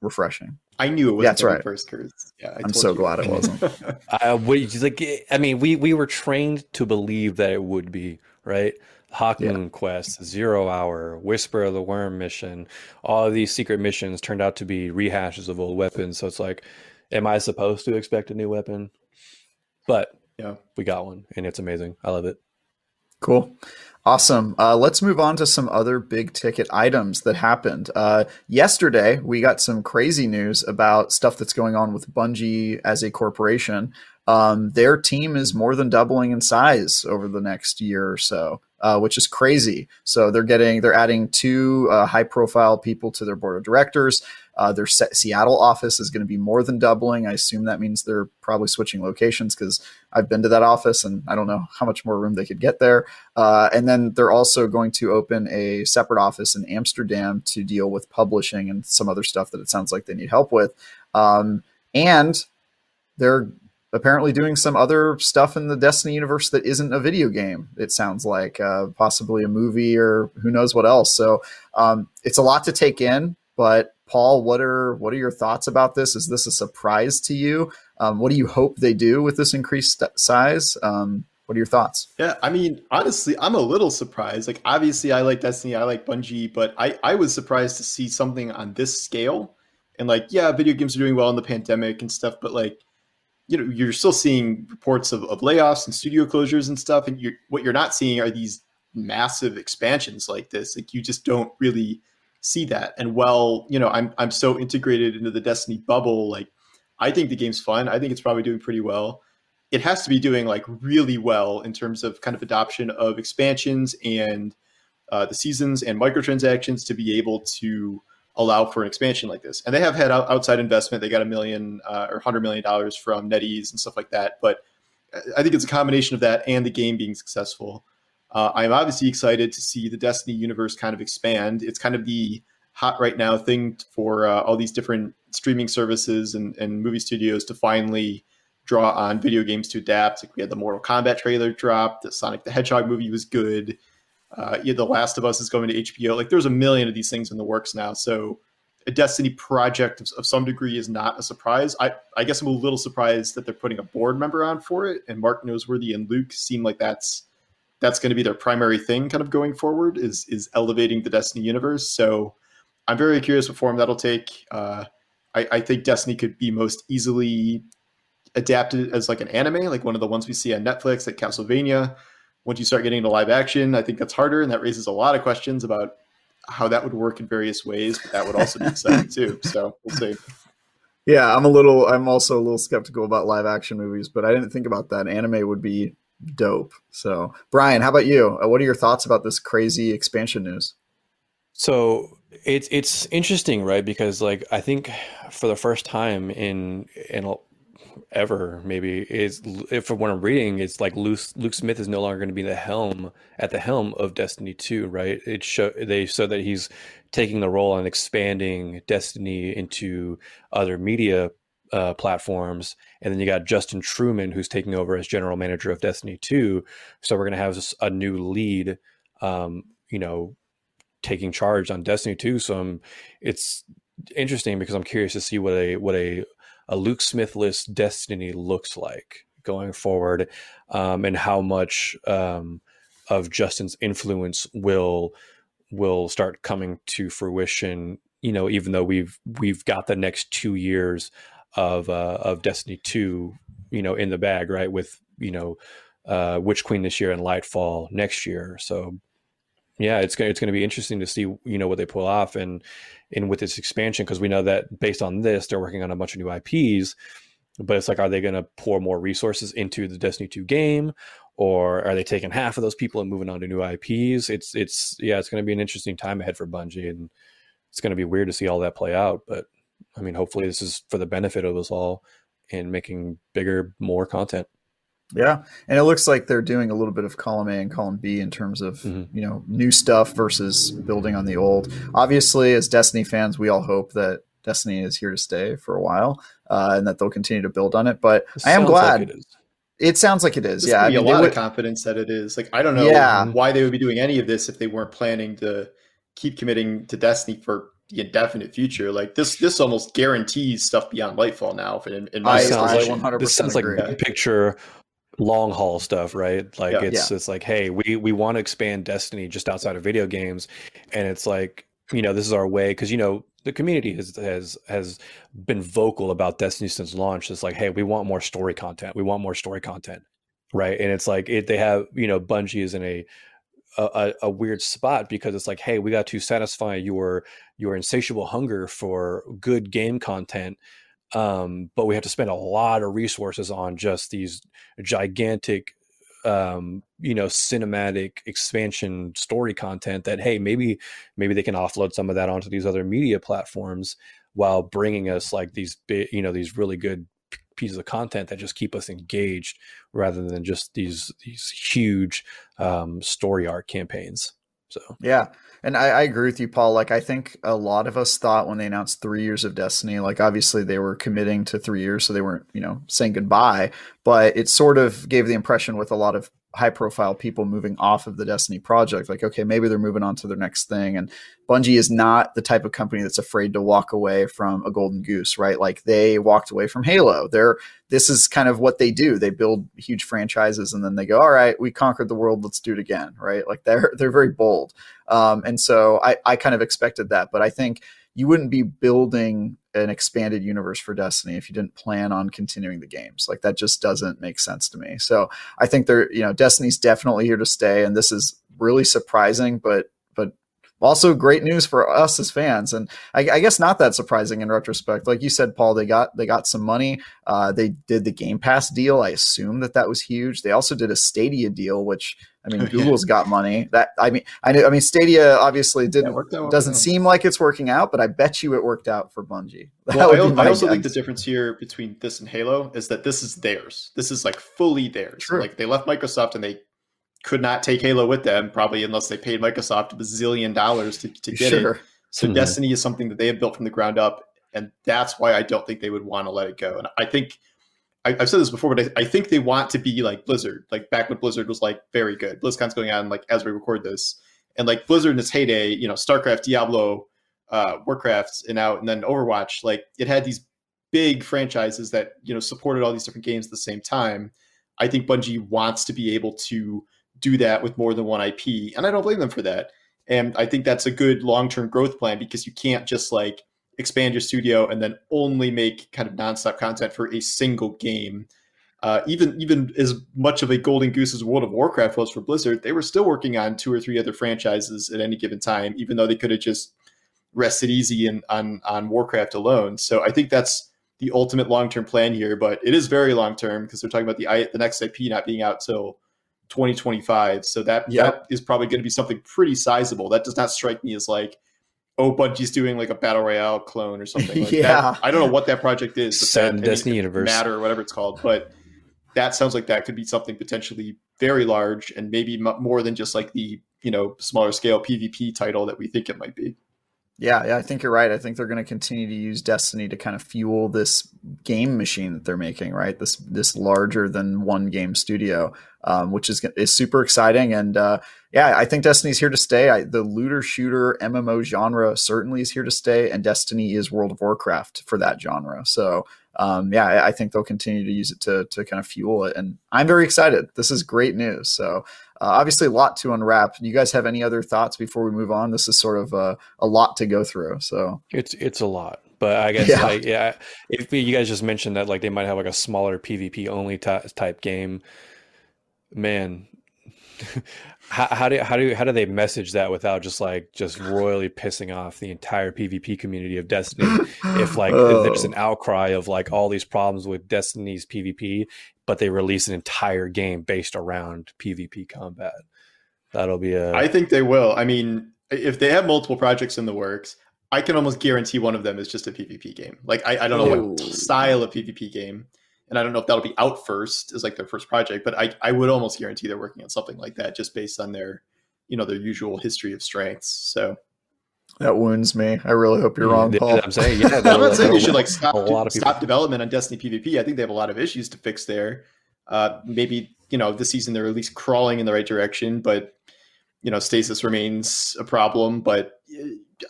refreshing. I knew it was that's right. first curse. Yeah, I am so you. glad it wasn't. uh, we, like, I mean, we we were trained to believe that it would be right. Hawkmoon yeah. Quest, Zero Hour, Whisper of the Worm mission, all of these secret missions turned out to be rehashes of old weapons. So it's like, am I supposed to expect a new weapon? But yeah, we got one, and it's amazing. I love it. Cool. Awesome. Uh, let's move on to some other big ticket items that happened. Uh, yesterday, we got some crazy news about stuff that's going on with Bungie as a corporation. Um, their team is more than doubling in size over the next year or so, uh, which is crazy. So they're getting, they're adding two uh, high profile people to their board of directors. Uh, their Seattle office is going to be more than doubling. I assume that means they're probably switching locations because I've been to that office and I don't know how much more room they could get there. Uh, and then they're also going to open a separate office in Amsterdam to deal with publishing and some other stuff that it sounds like they need help with. Um, and they're apparently doing some other stuff in the Destiny universe that isn't a video game. It sounds like uh, possibly a movie or who knows what else. So um, it's a lot to take in, but Paul, what are what are your thoughts about this? Is this a surprise to you? Um, what do you hope they do with this increased size? Um, what are your thoughts? Yeah, I mean, honestly, I'm a little surprised. Like, obviously, I like Destiny, I like Bungie, but I I was surprised to see something on this scale. And like, yeah, video games are doing well in the pandemic and stuff, but like, you know, you're still seeing reports of, of layoffs and studio closures and stuff. And you're, what you're not seeing are these massive expansions like this. Like, you just don't really see that. And while you know I'm I'm so integrated into the Destiny bubble, like I think the game's fun. I think it's probably doing pretty well. It has to be doing like really well in terms of kind of adoption of expansions and uh, the seasons and microtransactions to be able to allow for an expansion like this. And they have had outside investment. They got a million uh, or hundred million dollars from NetEase and stuff like that. But uh, I think it's a combination of that and the game being successful. Uh, I'm obviously excited to see the Destiny universe kind of expand. It's kind of the hot right now thing for uh, all these different streaming services and, and movie studios to finally draw on video games to adapt. Like we had the Mortal Kombat trailer drop. The Sonic the Hedgehog movie was good. Uh, yeah, the Last of Us is going to HBO. Like there's a million of these things in the works now. So a Destiny project of, of, some degree is not a surprise. I, I guess I'm a little surprised that they're putting a board member on for it. And Mark Noseworthy and Luke seem like that's that's going to be their primary thing kind of going forward is is elevating the Destiny universe. So I'm very curious what form that'll take. Uh, I, I, think Destiny could be most easily adapted as like an anime, like one of the ones we see on Netflix, like Castlevania. Once you start getting into live action, I think that's harder, and that raises a lot of questions about how that would work in various ways. But that would also be exciting too. So we'll see. Yeah, I'm a little. I'm also a little skeptical about live action movies, but I didn't think about that. Anime would be dope. So, Brian, how about you? Uh, what are your thoughts about this crazy expansion news? So it's it's interesting, right? Because like I think for the first time in in ever maybe is if from what I'm reading, it's like Luke, Luke Smith is no longer going to be the helm at the helm of Destiny Two, right? It show they so that he's taking the role and expanding Destiny into other media uh, platforms, and then you got Justin Truman who's taking over as general manager of Destiny Two. So we're going to have a new lead, um, you know, taking charge on Destiny Two. So I'm, it's interesting because I'm curious to see what a what a a Luke Smithless Destiny looks like going forward, um, and how much um, of Justin's influence will will start coming to fruition you know even though we've we've got the next two years of uh, of Destiny two, you know, in the bag, right? With you know, uh, Witch Queen this year and Lightfall next year. So yeah, it's gonna it's gonna be interesting to see you know what they pull off and and with this expansion because we know that based on this they're working on a bunch of new IPs. but it's like, are they going to pour more resources into the Destiny 2 game? Or are they taking half of those people and moving on to new IPs? It's it's yeah, it's going to be an interesting time ahead for Bungie, and it's going to be weird to see all that play out. But I mean, hopefully, this is for the benefit of us all in making bigger, more content. Yeah, and it looks like they're doing a little bit of column A and column B in terms of mm-hmm. you know new stuff versus building on the old. Obviously, as Destiny fans, we all hope that Destiny is here to stay for a while uh, and that they'll continue to build on it. But it I am glad. Like it, it, sounds like it is. There's yeah, I mean, a lot would, of confidence that it is. Like I don't know yeah. why they would be doing any of this if they weren't planning to keep committing to Destiny for the indefinite future. Like this, this almost guarantees stuff beyond Lightfall now. In, in my I, I This sounds agree. like picture long haul stuff, right? Like yeah, it's yeah. it's like, hey, we we want to expand Destiny just outside of video games, and it's like you know this is our way because you know the community has has has been vocal about Destiny since launch. It's like, hey, we want more story content. We want more story content, right? And it's like it, they have you know Bungie is in a a, a, weird spot because it's like, hey, we got to satisfy your your insatiable hunger for good game content um, but we have to spend a lot of resources on just these gigantic um, you know cinematic expansion story content that hey maybe maybe they can offload some of that onto these other media platforms while bringing us like these big you know these really good pieces of content that just keep us engaged rather than just these these huge um, story arc campaigns so yeah and I, I, agree with you, Paul. Like, I think a lot of us thought when they announced three years of Destiny, like, obviously they were committing to three years, so they weren't, you know, saying goodbye. But it sort of gave the impression with a lot of high profile people moving off of the Destiny project. Like, okay, maybe they're moving on to their next thing. And Bungie is not the type of company that's afraid to walk away from a golden goose, right? Like they walked away from Halo. They're this is kind of what they do. They build huge franchises and then they go, all right, we conquered the world, let's do it again, right? Like they're they're very bold. Um, and so I, I kind of expected that, but I think you wouldn't be building an expanded universe for Destiny if you didn't plan on continuing the games. Like that just doesn't make sense to me. So I think they're, you know, Destiny's definitely here to stay, and this is really surprising, but also great news for us as fans and I, I, guess not that surprising in retrospect. Like you said paul they got they got some money. Uh, they did the game pass deal. I assume that that was huge. They also did a stadia deal which i mean oh, google's yeah. got money. That i mean i know i mean stadia obviously didn't yeah, doesn't seem like it's working out but i bet you it worked out for bungie. Well, I, I, also guess. think the difference here between this and halo is that this is theirs. This is like fully theirs. True. like they left microsoft and they could not take Halo with them, probably unless they paid Microsoft a bazillion dollars to, to get sure. it. So mm-hmm. Destiny is something that they have built from the ground up, and that's why I don't think they would want to let it go. And I think I, have said this before, but I, I, think they want to be like Blizzard, like back when Blizzard was like very good. BlizzCon's going on like as we record this, and like Blizzard in its heyday, you know, StarCraft, Diablo, uh, Warcraft, and out, and then Overwatch. Like it had these big franchises that you know supported all these different games at the same time. I think Bungie wants to be able to do that with more than one IP. And I don't blame them for that. And I think that's a good long term growth plan because you can't just like expand your studio and then only make kind of nonstop content for a single game. Uh, even even as much of a golden goose as World of Warcraft was for Blizzard, they were still working on two or three other franchises at any given time, even though they could have just rested easy in, on on Warcraft alone. So I think that's the ultimate long term plan here, but it is very long term because they're talking about the the next IP not being out till 2025. So that yep. that is probably going to be something pretty sizable. That does not strike me as like, oh, Bungie's doing like a battle royale clone or something. Like yeah, that. I don't know what that project is. Set in Destiny Universe, Matter or whatever it's called, but that sounds like that could be something potentially very large and maybe more than just like the you know smaller scale PvP title that we think it might be. Yeah, yeah, I think you're right. I think they're going to continue to use Destiny to kind of fuel this game machine that they're making, right? This this larger than one game studio, um, which is is super exciting. And uh, yeah, I think Destiny's here to stay. I, the looter shooter MMO genre certainly is here to stay, and Destiny is World of Warcraft for that genre. So um, yeah, I, I, think they'll continue to use it to to kind of fuel it. And I'm very excited. This is great news. So uh, obviously, a lot to unwrap. You guys have any other thoughts before we move on? This is sort of a, a lot to go through. So it's it's a lot, but I guess yeah. Like, yeah, if you guys just mentioned that like they might have like a smaller PvP only t- type game, man, how, how do how do how do they message that without just like just royally pissing off the entire PvP community of Destiny? if like oh. there's an outcry of like all these problems with Destiny's PvP, but they release an entire game based around PvP combat, that'll be a. I think they will. I mean, if they have multiple projects in the works, I can almost guarantee one of them is just a PvP game. Like I, I don't know what style of PvP game and I don't know if that'll be out first as like their first project, but I, I would almost guarantee they're working on something like that just based on their, you know, their usual history of strengths. So that wounds me. I really hope you're wrong, Paul. I'm saying, yeah, I'm not saying they should like stop, stop development on Destiny PvP. I think they have a lot of issues to fix there. Uh, maybe you know this season they're at least crawling in the right direction, but you know stasis remains a problem. But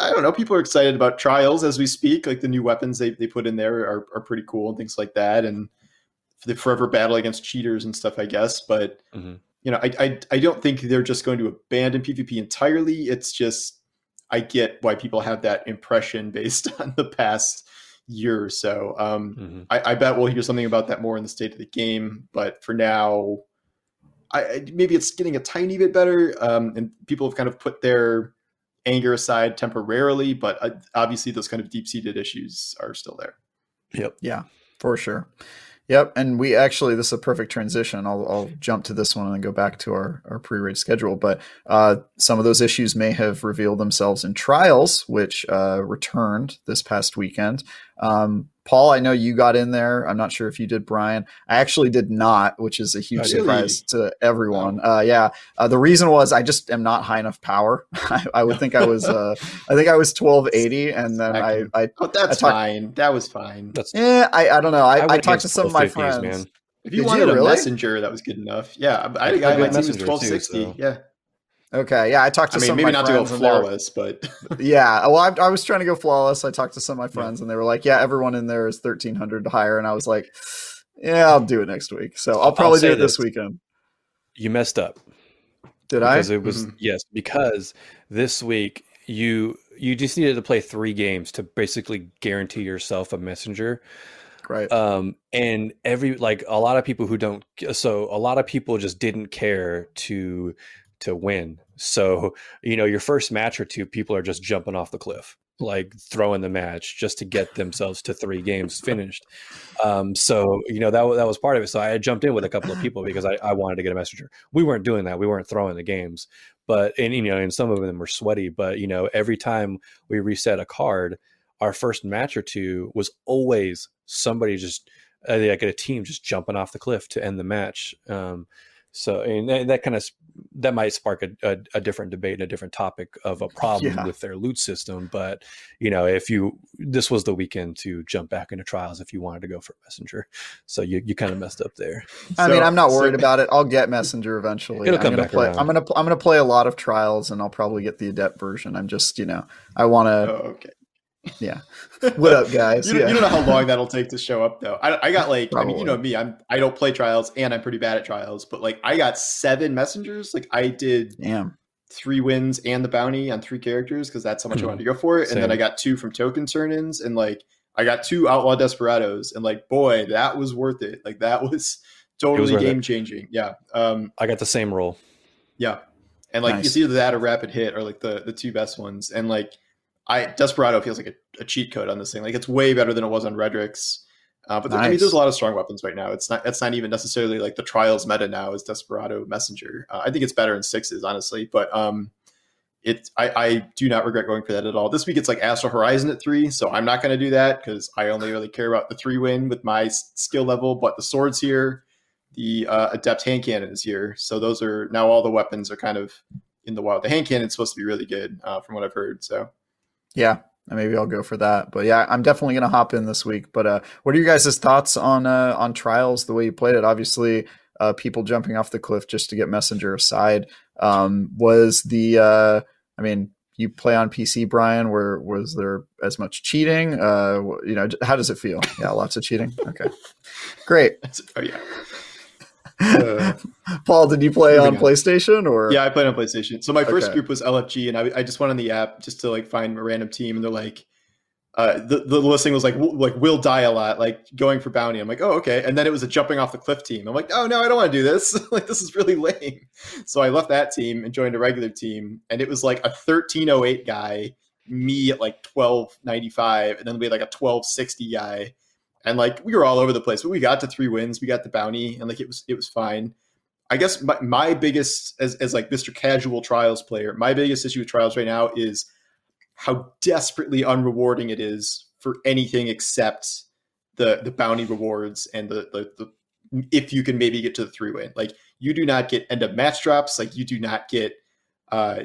I don't know. People are excited about trials as we speak. Like the new weapons they, they put in there are, are pretty cool and things like that. And the forever battle against cheaters and stuff, I guess. But mm-hmm. you know, I, I I don't think they're just going to abandon PvP entirely. It's just I get why people have that impression based on the past year or so. Um, mm-hmm. I, I, bet we'll hear something about that more in the state of the game. But for now, I, maybe it's getting a tiny bit better, um, and people have kind of put their anger aside temporarily. But uh, obviously, those kind of deep seated issues are still there. Yep. Yeah, for sure. Yep, and we actually this is a perfect transition. I'll, I'll jump to this one and then go back to our, our pre-raid schedule. But uh, some of those issues may have revealed themselves in trials, which uh, returned this past weekend. Um, Paul, I know you got in there. I'm not sure if you did, Brian. I actually did not, which is a huge really? surprise to everyone. Uh, yeah, uh, the reason was I just am not high enough power. I, I would think I was. Uh, I think I was 1280, and then I. I oh, that's I fine. That was fine. That's. Yeah, I, I don't know. I, I, I talked to some of my friends. Man. If you Did wanted you really? a messenger, that was good enough. Yeah, I, I, I, I my team was 1260. Too, so. Yeah. Okay, yeah, I talked to I mean, some maybe not to go flawless, but yeah. Well, I, I, was trying to go flawless. I talked to some of my friends, yeah. and they were like, "Yeah, everyone in there is thirteen hundred higher," and I was like, "Yeah, I'll do it next week." So I'll probably I'll do it this, this weekend. You messed up. Did because I? Because it was mm-hmm. yes, because this week you you just needed to play three games to basically guarantee yourself a messenger. Right. Um, and every like a lot of people who don't so a lot of people just didn't care to to win. So, you know, your first match or two, people are just jumping off the cliff, like throwing the match just to get themselves to three games finished. Um, so, you know, that, that was part of it. So I jumped in with a couple of people because I, I wanted to get a messenger. We weren't doing that. We weren't throwing the games, but, and, you know, and some of them were sweaty, but, you know, every time we reset a card, our first match or two was always somebody just, uh, like a team just jumping off the cliff to end the match. Um, so and that, that kind of that might spark a, a, a, different debate and a different topic of a problem yeah. with their loot system. But you know, if you this was the weekend to jump back into trials if you wanted to go for messenger, so you, you kind of messed up there. I so, mean, I'm not worried so, about it. I'll get messenger eventually. It'll come I'm gonna back play. Around. I'm gonna I'm gonna play a lot of trials, and I'll probably get the adept version. I'm just you know I want to. Oh, okay. Yeah. What up, guys? you, yeah. you, don't know how long that'll take to show up, though. I, I got like, Probably. I mean, you know me, I'm I don't play trials, and I'm pretty bad at trials. But like, I got seven messengers. Like, I did Damn. three wins and the bounty on three characters because that's how much I wanted to go for it. Same. And then I got two from token turn-ins, and like, I got two outlaw desperados, and like, boy, that was worth it. Like, that was totally game changing. Yeah. Um, I got the same role. Yeah, and like, nice. it's either that or rapid hit or like the the two best ones, and like I Desperado feels like a, a, cheat code on this thing. Like it's way better than it was on Redrix. Uh, but nice. there, I mean, there's a lot of strong weapons right now. It's not. It's not even necessarily like the trials meta now is Desperado Messenger. Uh, I think it's better in sixes, honestly. But um, it I, I do not regret going for that at all. This week it's like Astral Horizon at three, so I'm not going to do that because I only really care about the three win with my skill level. But the swords here, the uh, adept hand cannon is here, so those are now all the weapons are kind of in the wild. The hand cannon is supposed to be really good uh, from what I've heard. So yeah, maybe I'll go for that. But yeah, I'm definitely gonna hop in this week. But uh, what are you guys' thoughts on uh, on trials? The way you played it, obviously, uh, people jumping off the cliff just to get messenger aside. Um, was the uh, I mean, you play on PC, Brian? Where was there as much cheating? Uh, you know, how does it feel? Yeah, lots of cheating. Okay, great. oh yeah. Uh, Paul, did you play on PlayStation or? Yeah, I played on PlayStation. So my first okay. group was LFG, and I, I just went on the app just to like find a random team, and they're like, uh, the the listing was like like will die a lot, like going for bounty. I'm like, oh okay, and then it was a jumping off the cliff team. I'm like, oh no, I don't want to do this. like this is really lame. So I left that team and joined a regular team, and it was like a 1308 guy, me at like 1295, and then we had like a 1260 guy, and like we were all over the place, but we got to three wins. We got the bounty, and like it was it was fine. I guess my, my biggest as as like Mr. Casual Trials player, my biggest issue with Trials right now is how desperately unrewarding it is for anything except the the bounty rewards and the the, the if you can maybe get to the three win. Like you do not get end up match drops. Like you do not get uh,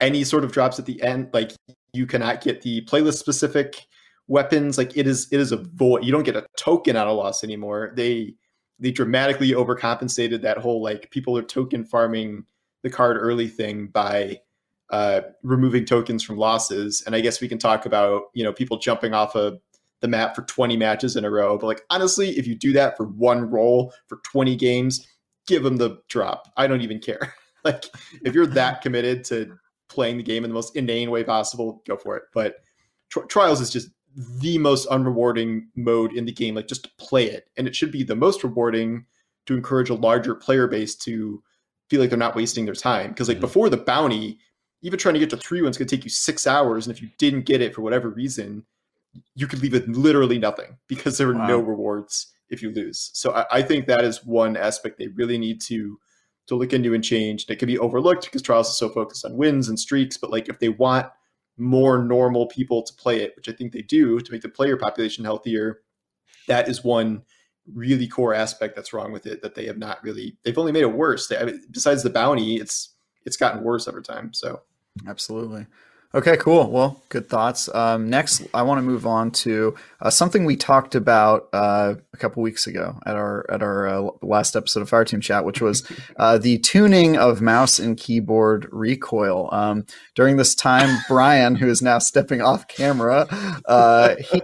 any sort of drops at the end. Like you cannot get the playlist specific weapons. Like it is it is a void. You don't get a token out of loss anymore. They they dramatically overcompensated that whole like people are token farming the card early thing by uh, removing tokens from losses. And I guess we can talk about you know people jumping off of the map for 20 matches in a row. But like honestly, if you do that for one roll for 20 games, give them the drop. I don't even care. like if you're that committed to playing the game in the most inane way possible, go for it. But tri- trials is just the most unrewarding mode in the game. Like just play it, and it should be the most rewarding to encourage a larger player base to feel like they're not wasting their time. Because like mm-hmm. before the bounty, even trying to get to three one's to take you six hours, and if you didn't get it for whatever reason, you could leave with literally nothing because there are wow. no rewards if you lose. So I, I, think that is one aspect they really need to to look into and change. It can be overlooked because Trials is so focused on wins and streaks, but like if they want more normal people to play it, which I think they do to make the player population healthier, that is one really core aspect that's wrong with it that they have not really they've only made it worse. They, I mean, besides the bounty, it's it's gotten worse over time. So Absolutely. Okay, cool. Well, good thoughts. Um, next, I want to move on to uh, something we talked about uh, a couple weeks ago at our at our uh, last episode of Fireteam Chat, which was uh, the tuning of mouse and keyboard recoil. Um, during this time, Brian, who is now stepping off camera, uh, he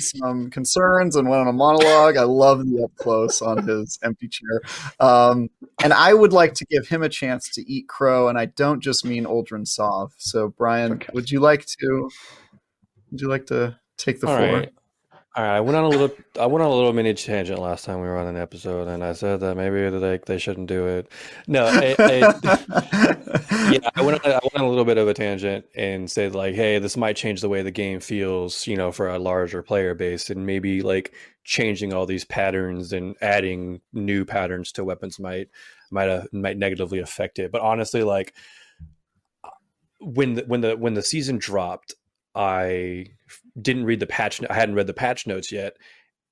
some concerns and went on a monologue. I love the up close on his empty chair, um, and I would like to give him a chance to eat crow, and I don't just mean Uldren Sov. So, Brian okay. would you like to? Would you like to take the All floor? Right. All right, I went on a little. I went on a little mini tangent last time we were on an episode, and I said that maybe like they shouldn't do it. No, it, yeah, I went. On, I went on a little bit of a tangent and said like, hey, this might change the way the game feels, you know, for a larger player base, and maybe like changing all these patterns and adding new patterns to weapons might might uh, might negatively affect it. But honestly, like when the, when the when the season dropped, I didn't read the patch. I hadn't read the patch notes yet,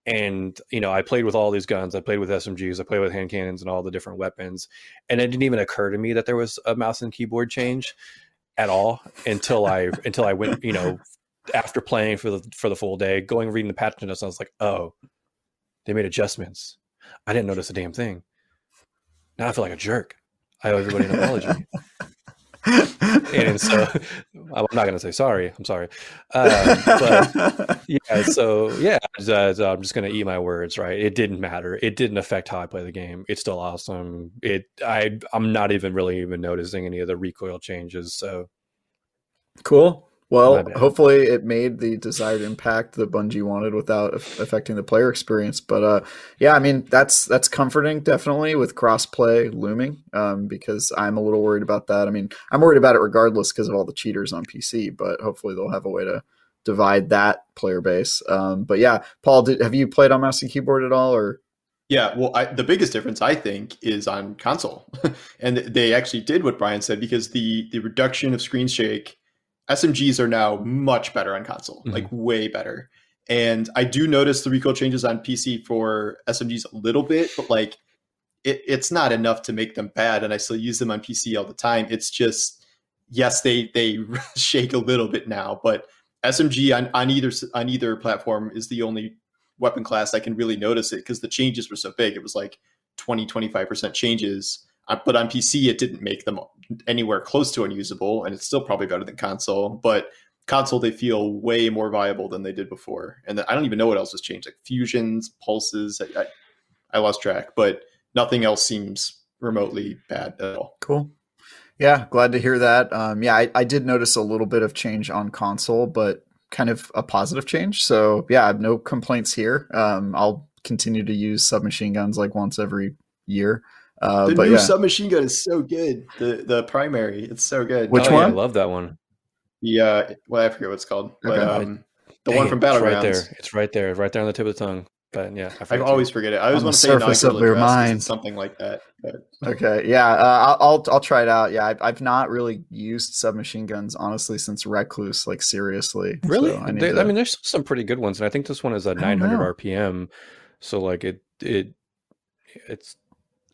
and you know I played with all these guns. I played with SMGs. I played with hand cannons and all the different weapons, and it didn't even occur to me that there was a mouse and keyboard change at all until I until I went. You know, after playing for the for the full day, going reading the patch notes, I was like, oh, they made adjustments. I didn't notice a damn thing. Now I feel like a jerk. I owe everybody an apology. and so I'm not going to say sorry. I'm sorry. Um, but yeah, so yeah, I'm just going to eat my words, right? It didn't matter. It didn't affect how I play the game. It's still awesome. It, I, I'm not even really even noticing any of the recoil changes. So cool. Well, hopefully it made the desired impact that Bungie wanted without affecting the player experience. But uh, yeah, I mean that's that's comforting definitely with crossplay looming um, because I'm a little worried about that. I mean, I'm worried about it regardless because of all the cheaters on PC. But hopefully they'll have a way to divide that player base. Um, but yeah, Paul, did, have you played on mouse and keyboard at all, or? Yeah, well, I, the biggest difference I think is on console, and they actually did what Brian said because the the reduction of screen shake SMGs are now much better on console, mm-hmm. like way better. And I do notice the recoil changes on PC for SMGs a little bit, but like it, it's not enough to make them bad. And I still use them on PC all the time. It's just yes, they they shake a little bit now, but SMG on, on either on either platform is the only weapon class I can really notice it because the changes were so big. It was like 20, 25% changes but on PC, it didn't make them anywhere close to unusable, and it's still probably better than console. But console, they feel way more viable than they did before. And I don't even know what else has changed, like fusions, pulses. I, I, I lost track, but nothing else seems remotely bad at all. Cool. Yeah, glad to hear that. Um, yeah, I, I did notice a little bit of change on console, but kind of a positive change. So yeah, I have no complaints here. Um, I'll continue to use submachine guns like once every year. Uh, the but new yeah, submachine gun is so good. The the primary, it's so good. Which Oh, yeah, one? I love that one. The uh, well, I forget what it's called, but Okay. um, the Dang one it, from it's Battlegrounds. right there. It's right there, right there on the tip of the tongue. But yeah, I, I always forget it. I always On want to say surface of your mind. something like that. But Okay, yeah, uh, I'll I'll I'll try it out. Yeah, I've, I've not really used submachine guns honestly since Recluse. Like seriously, really. So I, They- to- I mean, there's some pretty good ones, and I think this one is a 900 know. RPM. So like it it it's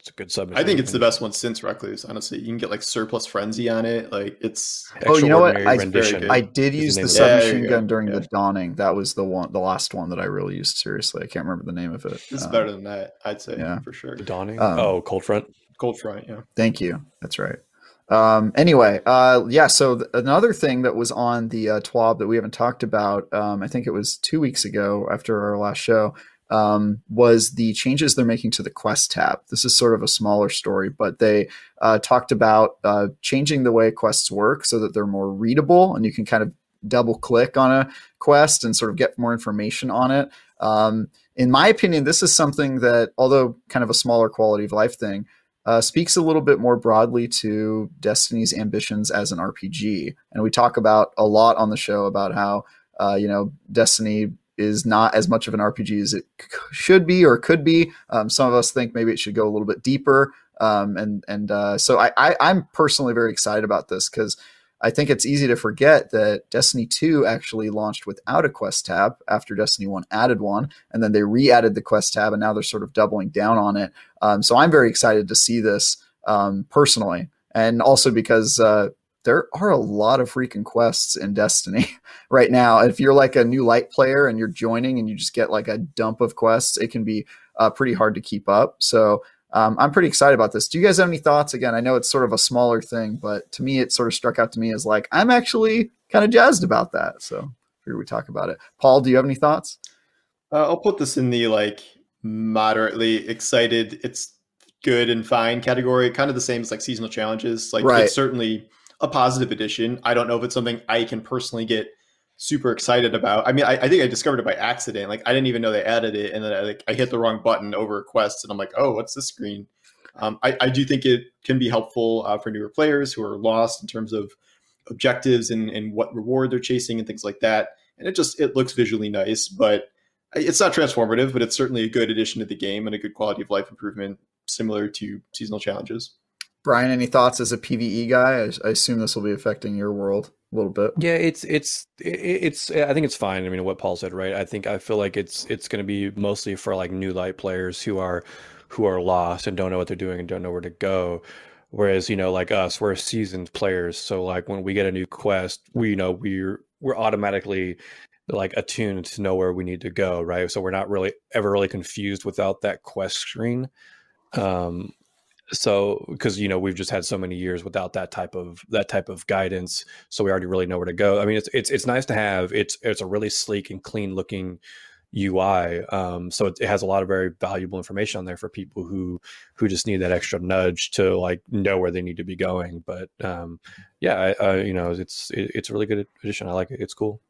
it's a good submachine. I think it's the best one since Recluse. Honestly, you can get like surplus frenzy on it. Like it's Oh, you know what? I- I did use the the name. Yeah, submachine gun during the dawning. That was the one, the last one that I really used seriously. I can't remember the name of it. it's Um, better than that. I'd say yeah. for sure. The dawning. Um, oh, cold front. Cold front, yeah. Thank you. That's right. Um, anyway, uh, yeah. So th- another thing that was on the uh, TWAB that we haven't talked about, um, I think it was two weeks ago after our last show, um, was the changes they're making to the Quest tab. This is sort of a smaller story, but they uh, talked about uh, changing the way quests work so that they're more readable and you can kind of double click on a quest and sort of get more information on it. Um, in my opinion, this is something that, although kind of a smaller quality of life thing, uh, speaks a little bit more broadly to Destiny's ambitions as an RPG. And we talk about a lot on the show about how, uh, you know, Destiny is not as much of an RPG as it c- should be or could be. Um, some of us think maybe it should go a little bit deeper. Um, and and uh, so I, I, I'm personally very excited about this because I think it's easy to forget that Destiny 2 actually launched without a quest tab after Destiny 1 added one. And then they re added the quest tab and now they're sort of doubling down on it. Um, so I'm very excited to see this um, personally, and also because uh, there are a lot of freaking quests in Destiny right now. If you're like a new light player and you're joining and you just get like a dump of quests, it can be uh, pretty hard to keep up. So um, I'm pretty excited about this. Do you guys have any thoughts? Again, I know it's sort of a smaller thing, but to me, it sort of struck out to me as like I'm actually kind of jazzed about that. So here we talk about it. Paul, do you have any thoughts? Uh, I'll put this in the like moderately excited. It's good and fine category. Kind of the same as like seasonal challenges. Like Right. it's certainly a positive addition. I don't know if it's something I can personally get super excited about. I mean, I, I think I discovered it by accident. Like I didn't even know they added it, and then I, like I hit the wrong button over a quest, and I'm like, oh, what's this screen? Um, I, I do think it can be helpful uh, for newer players who are lost in terms of objectives and, and what reward they're chasing and things like that. And it just it looks visually nice, but it's not transformative, but it's certainly a good addition to the game and a good quality of life improvement, similar to seasonal challenges. Brian, any thoughts as a PVE guy? I, I assume this will be affecting your world a little bit. Yeah, it's it's it's. I think it's fine. I mean, what Paul said, right? I think I feel like it's it's going to be mostly for like new light players who are who are lost and don't know what they're doing and don't know where to go. Whereas you know, like us, we're seasoned players, so like when we get a new quest, we you know we're we're automatically like attuned to know where we need to go, right? So we're not really ever really confused without that quest screen. Um, so because you know we've just had so many years without that type of that type of guidance so we already really know where to go. I mean it's it's it's nice to have it's it's a really sleek and clean looking ui um so it, it has a lot of very valuable information on there for people who who just need that extra nudge to like know where they need to be going but um yeah I, I you know it's it, it's a really good addition. I like it. It's cool.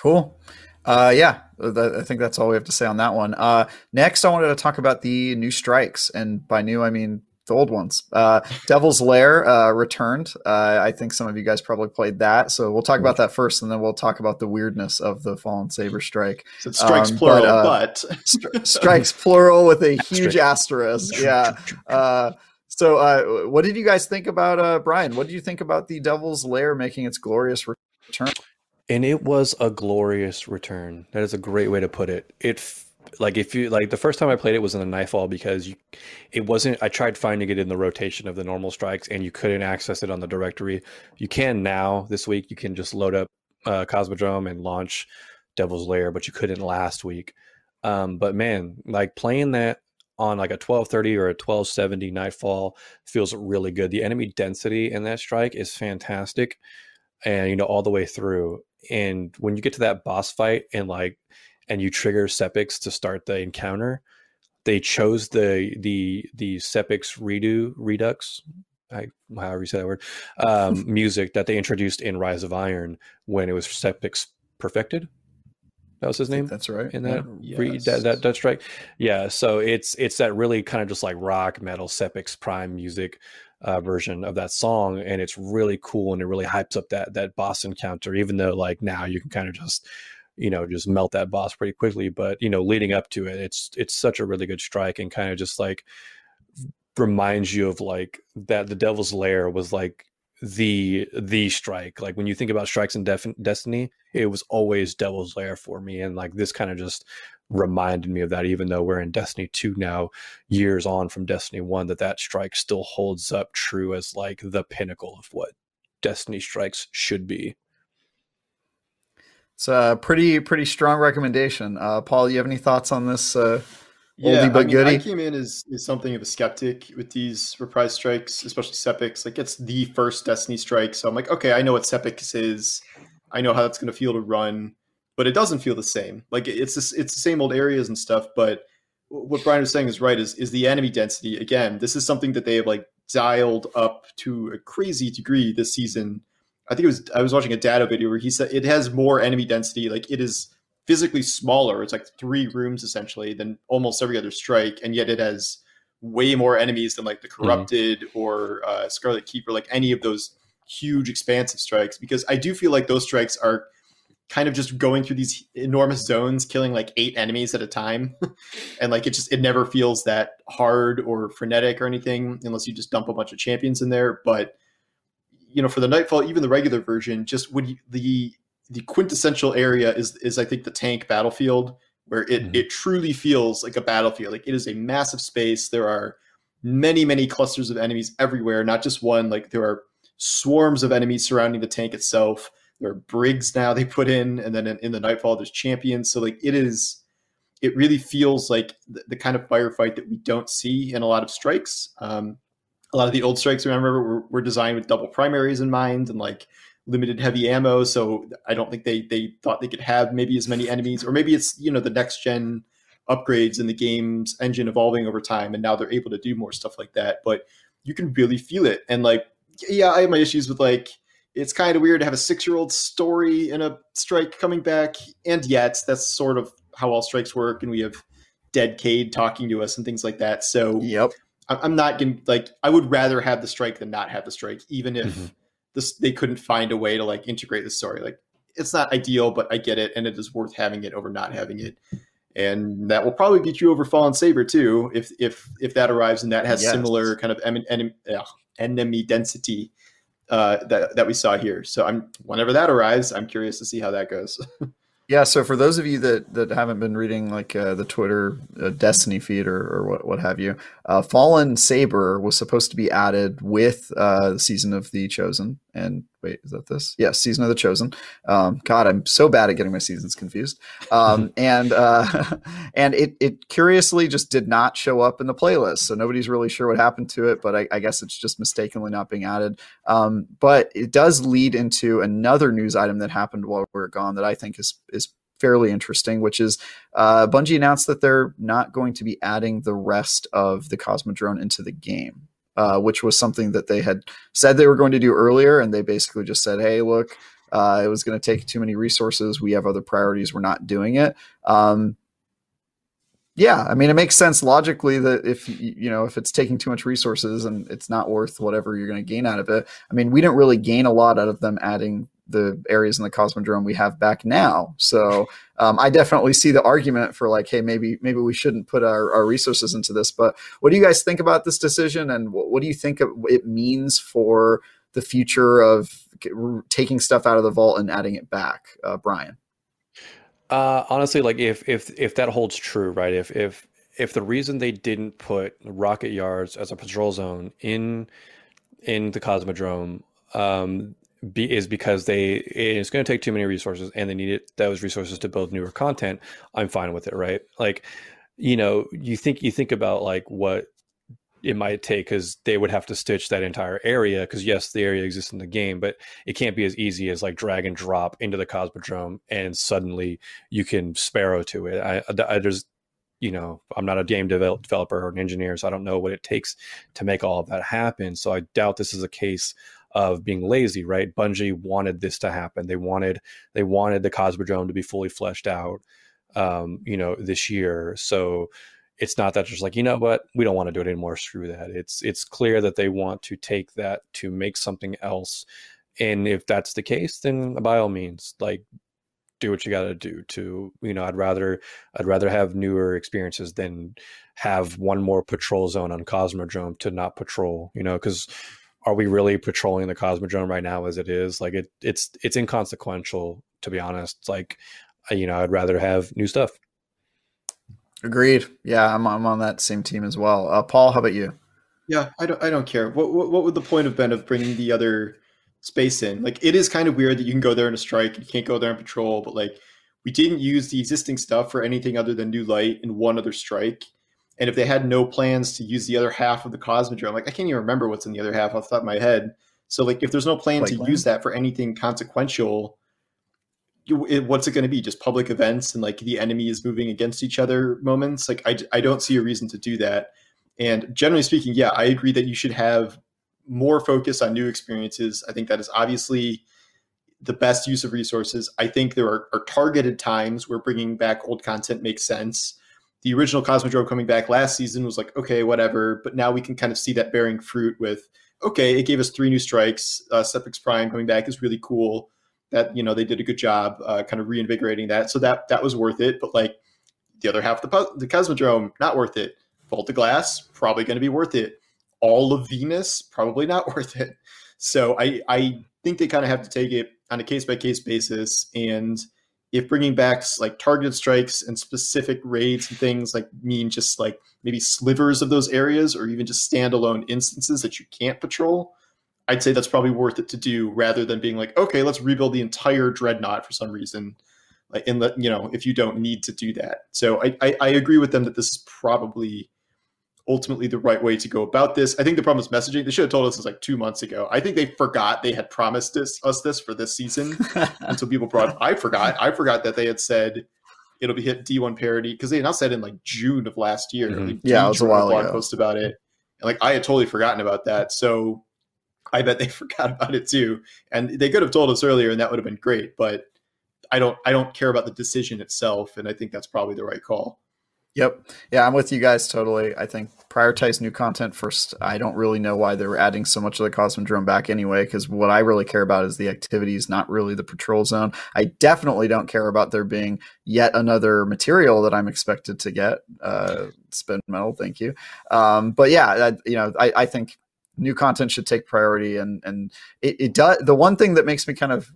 Cool. Uh, yeah, th- I think that's all we have to say on that one. Uh, next, I wanted to talk about the new strikes, and by new, I mean the old ones. Uh, Devil's Lair uh, returned. Uh, I think some of you guys probably played that, so we'll talk about that first, and then we'll talk about the weirdness of the Fallen Saber strike. So it strikes Um, plural, but, uh, but, Stri- strikes plural with a huge Asterisk. asterisk. Yeah. Uh, so, uh, what did you guys think about uh, Brian? What did you think about the Devil's Lair making its glorious return? And it was a glorious return. That is a great way to put it. It like if you like the first time i played it was in the nightfall because you it wasn't i tried finding it in the rotation of the normal strikes and you couldn't access it on the directory. You can now this week. You can just load up uh, cosmodrome and launch devil's lair but you couldn't last week. Um, but man like playing that on like a 1230 or a 1270 nightfall feels really good. The enemy density in that strike is fantastic. And you know all the way through and when you get to that boss fight and like and you trigger Sepiks to start the encounter they chose the the the Sepiks redo redux I, however you say that word um, music that they introduced in rise of iron when it was Sepiks perfected. That was his name. That's right. In that, yeah. re, yes. that, that Dutch strike, yeah. So it's it's that really kind of just like rock metal, Sepiks Prime music uh, version of that song, and it's really cool and it really hypes up that that boss encounter. Even though like now you can kind of just you know just melt that boss pretty quickly, but you know leading up to it, it's it's such a really good strike and kind of just like reminds you of like that the Devil's Lair was like the the strike. Like when you think about strikes in Def- Destiny, it was always Devil's Lair for me, and like this kind of just reminded me of that. Even though we're in Destiny two now, years on from Destiny one, that that strike still holds up true as like the pinnacle of what Destiny strikes should be. It's a pretty pretty strong recommendation. Uh, Paul, you have any thoughts on this? Uh, yeah, but I, mean, I came in as, as something of a skeptic with these reprise strikes, especially Sepiks. Like it's the first Destiny strike, so I'm like, okay, I know what Sepiks is. I know how that's going to feel to run, but it doesn't feel the same. Like it's this, it's the same old areas and stuff. But what Brian was saying is right. Is is the enemy density again? This is something that they have like dialed up to a crazy degree this season. I think it was I was watching a Datto video where he said it has more enemy density. Like it is physically smaller. It's like three rooms essentially than almost every other strike, and yet it has way more enemies than like the mm-hmm. corrupted mm-hmm. or uh, Scarlet Keeper, like any of those huge expansive strikes. Because I do feel like those strikes are kind of just going through these enormous zones, killing like eight enemies at a time, and like it just it never feels that hard or frenetic or anything unless you just dump a bunch of champions in there. But you know, for the Nightfall, even the regular version, just would the the quintessential area is is I think the tank battlefield where it mm-hmm. it truly feels like a battlefield. Like it is a massive space. There are many many clusters of enemies everywhere, not just one. Like there are swarms of enemies surrounding the tank itself. There are brigs now they put in, and then in, in the Nightfall there's champions. So like it is. It really feels like the, the kind of firefight that we don't see in a lot of strikes. Um, a lot of the old strikes, remember, were, were designed with double primaries in mind, and like limited heavy ammo, so I don't think they they thought they could have maybe as many enemies, or maybe it's you know the next gen upgrades in the game's engine evolving over time, and now they're able to do more stuff like that. But you can really feel it, and like yeah, I have my issues with like it's kind of weird to have a six year old story in a strike coming back, and yet that's sort of how all strikes work, and we have Dead Cayde talking to us and things like that. So yep. I'm not going to like. I would rather have the strike than not have the strike, even if mm-hmm this they couldn't find a way to like integrate the story. Like it's not ideal, but I get it, and it is worth having it over not having it. And that will probably be true over Fallen Saber too, if if if that arrives and that has yes. similar kind of uh, enemy density uh, that that we saw here. So I'm whenever that arrives, I'm curious to see how that goes. Yeah, so for those of you that, that haven't been reading like uh, the Twitter uh, Destiny feed or, or what, what have you, uh, Fallen Saber was supposed to be added with uh, the season of the Chosen, and wait, is that this? Yes, season of the Chosen. Um, God, I'm so bad at getting my seasons confused. Um, and uh, and it it curiously just did not show up in the playlist, so nobody's really sure what happened to it. But I, I guess it's just mistakenly not being added. Um, but it does lead into another news item that happened while we are gone that I think is is fairly interesting, which is uh, Bungie announced that they're not going to be adding the rest of the Cosmodrome into the game uh, which was something that they had said they were going to do earlier, and they basically just said, "Hey, look, uh, it was going to take too many resources. We have other priorities. We're not doing it." Um, yeah, I mean, it makes sense logically that if you know if it's taking too much resources and it's not worth whatever you're going to gain out of it. I mean, we didn't really gain a lot out of them adding the areas in the Cosmodrome we have back now. So um, I definitely see the argument for like, hey, maybe maybe we shouldn't put our, our resources into this. But what do you guys think about this decision, and what, what do you think it means for the future of taking stuff out of the vault and adding it back, uh, Brian? Uh, honestly, like if if if that holds true, right? If if if the reason they didn't put rocket yards as a patrol zone in in the Cosmodrome um, be, is because they it's going to take too many resources and they need those resources to build newer content i'm fine with it right? Like you know you think you think about like what it might take because they would have to stitch that entire area because yes the area exists in the game but it can't be as easy as like drag and drop into the cosmodrome and suddenly you can sparrow to it. I, I there's you know i'm not a game develop, developer or an engineer so i don't know what it takes to make all of that happen so i doubt this is a case of being lazy, right? Bungie wanted this to happen. They wanted they wanted the Cosmodrome to be fully fleshed out, um, you know, this year. So it's not that just like you know what we don't want to do it anymore. Screw that. It's it's clear that they want to take that to make something else, and if that's the case, then by all means, like do what you got to do to you know i'd rather i'd rather have newer experiences than have one more patrol zone on cosmodrome to not patrol you know because are we really patrolling the cosmodrome right now as it is? Like it it's it's inconsequential to be honest. Like you know i'd rather have new stuff. Agreed. Yeah i'm, I'm on that same team as well. Uh, paul how about you? Yeah i don't i don't care. What, what what would the point have been of bringing the other space in. Like it is kind of weird that you can go there in a strike, you can't go there in patrol, but like we didn't use the existing stuff for anything other than new light and one other strike. And if they had no plans to use the other half of the Cosmodrome, like I can't even remember what's in the other half off the top of my head. So like if there's no plan to use that for anything consequential, you, it, what's it going to be? Just public events and like the enemy is moving against each other moments? Like I, I don't see a reason to do that. And generally speaking, yeah, I agree that you should have more focus on new experiences. I think that is obviously the best use of resources. I think there are, are, targeted times where bringing back old content makes sense. The original Cosmodrome coming back last season was like, okay, whatever. But now we can kind of see that bearing fruit with, okay, it gave us three new strikes. Uh, Sepiks Prime coming back is really cool. That you know they did a good job, uh, kind of reinvigorating that. So that that was worth it. But like the other half of the the Cosmodrome, not worth it. Vault of Glass, probably going to be worth it all of Venus, probably not worth it. So I, I think they kind of have to take it on a case by case basis. And if bringing back like targeted strikes and specific raids and things like mean just like maybe slivers of those areas or even just standalone instances that you can't patrol, I'd say that's probably worth it to do rather than being like, okay, let's rebuild the entire dreadnought for some reason. Like, let you know if you don't need to do that. So I, I, I agree with them that this is probably ultimately the right way to go about this. I think the problem is messaging. They should have told us this like two months ago. I think they forgot they had promised this, us this for this season until people brought. I forgot. I forgot that they had said it'll be hit D1 parity because they announced that in like June of last year. Mm-hmm. yeah, it was a while blog ago. Post about it. And like I had totally forgotten about that. So I bet they forgot about it too. And they could have told us earlier, and that would have been great. But I don't. I don't care about the decision itself, and I think that's probably the right call. Yep. Yeah, I'm with you guys totally. I think prioritize new content first. I don't really know why they're adding so much of the Cosmodrome back anyway, because what I really care about is the activities, not really the patrol zone. I definitely don't care about there being yet another material that I'm expected to get. Uh, spin metal, thank you. Um, but yeah, I, you know, I, I think new content should take priority, and and it, it does. The one thing that makes me kind of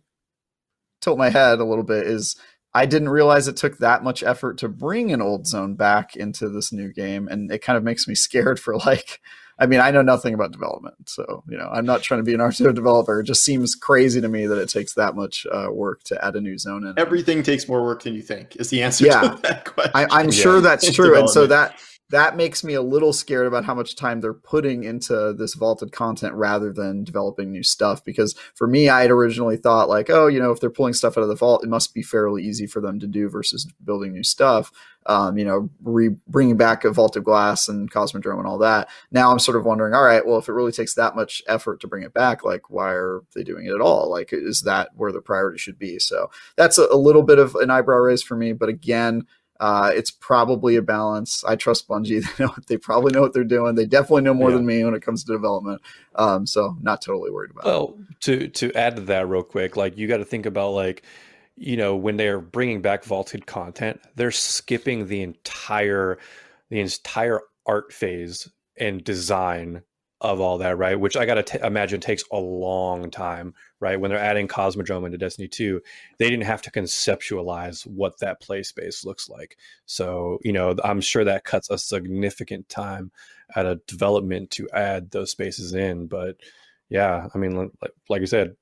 tilt my head a little bit is I didn't realize it took that much effort to bring an old zone back into this new game, and it kind of makes me scared for like. I mean, I know nothing about development, so you know, I'm not trying to be an RTO developer. It just seems crazy to me that it takes that much uh, work to add a new zone in. Everything takes more work than you think. Is the answer yeah. to that question? I, am yeah. sure that's true, and so that that makes me a little scared about how much time they're putting into this vaulted content rather than developing new stuff. Because for me, I had originally thought like, oh, you know, if they're pulling stuff out of the vault, it must be fairly easy for them to do versus building new stuff. Um, you know, re- bringing back a vault of glass and Cosmodrome and all that. Now I'm sort of wondering, all right, well, if it really takes that much effort to bring it back, like, why are they doing it at all? Like, is that where the priority should be? So that's a, a little bit of an eyebrow raise for me. But again, uh, it's probably a balance. I trust Bungie. They know they probably know what they're doing. They definitely know more yeah. than me when it comes to development. Um, so not totally worried about. Well, it. to to add to that real quick, like you got to think about like you know when they're bringing back vaulted content, they're skipping the entire the entire art phase and design of all that, right? Which I got to imagine takes a long time, right? When they're adding Cosmodrome into Destiny 2, they didn't have to conceptualize what that play space looks like. So, you know, I'm sure that cuts a significant time at a development to add those spaces in. But yeah, I mean, like, like I said,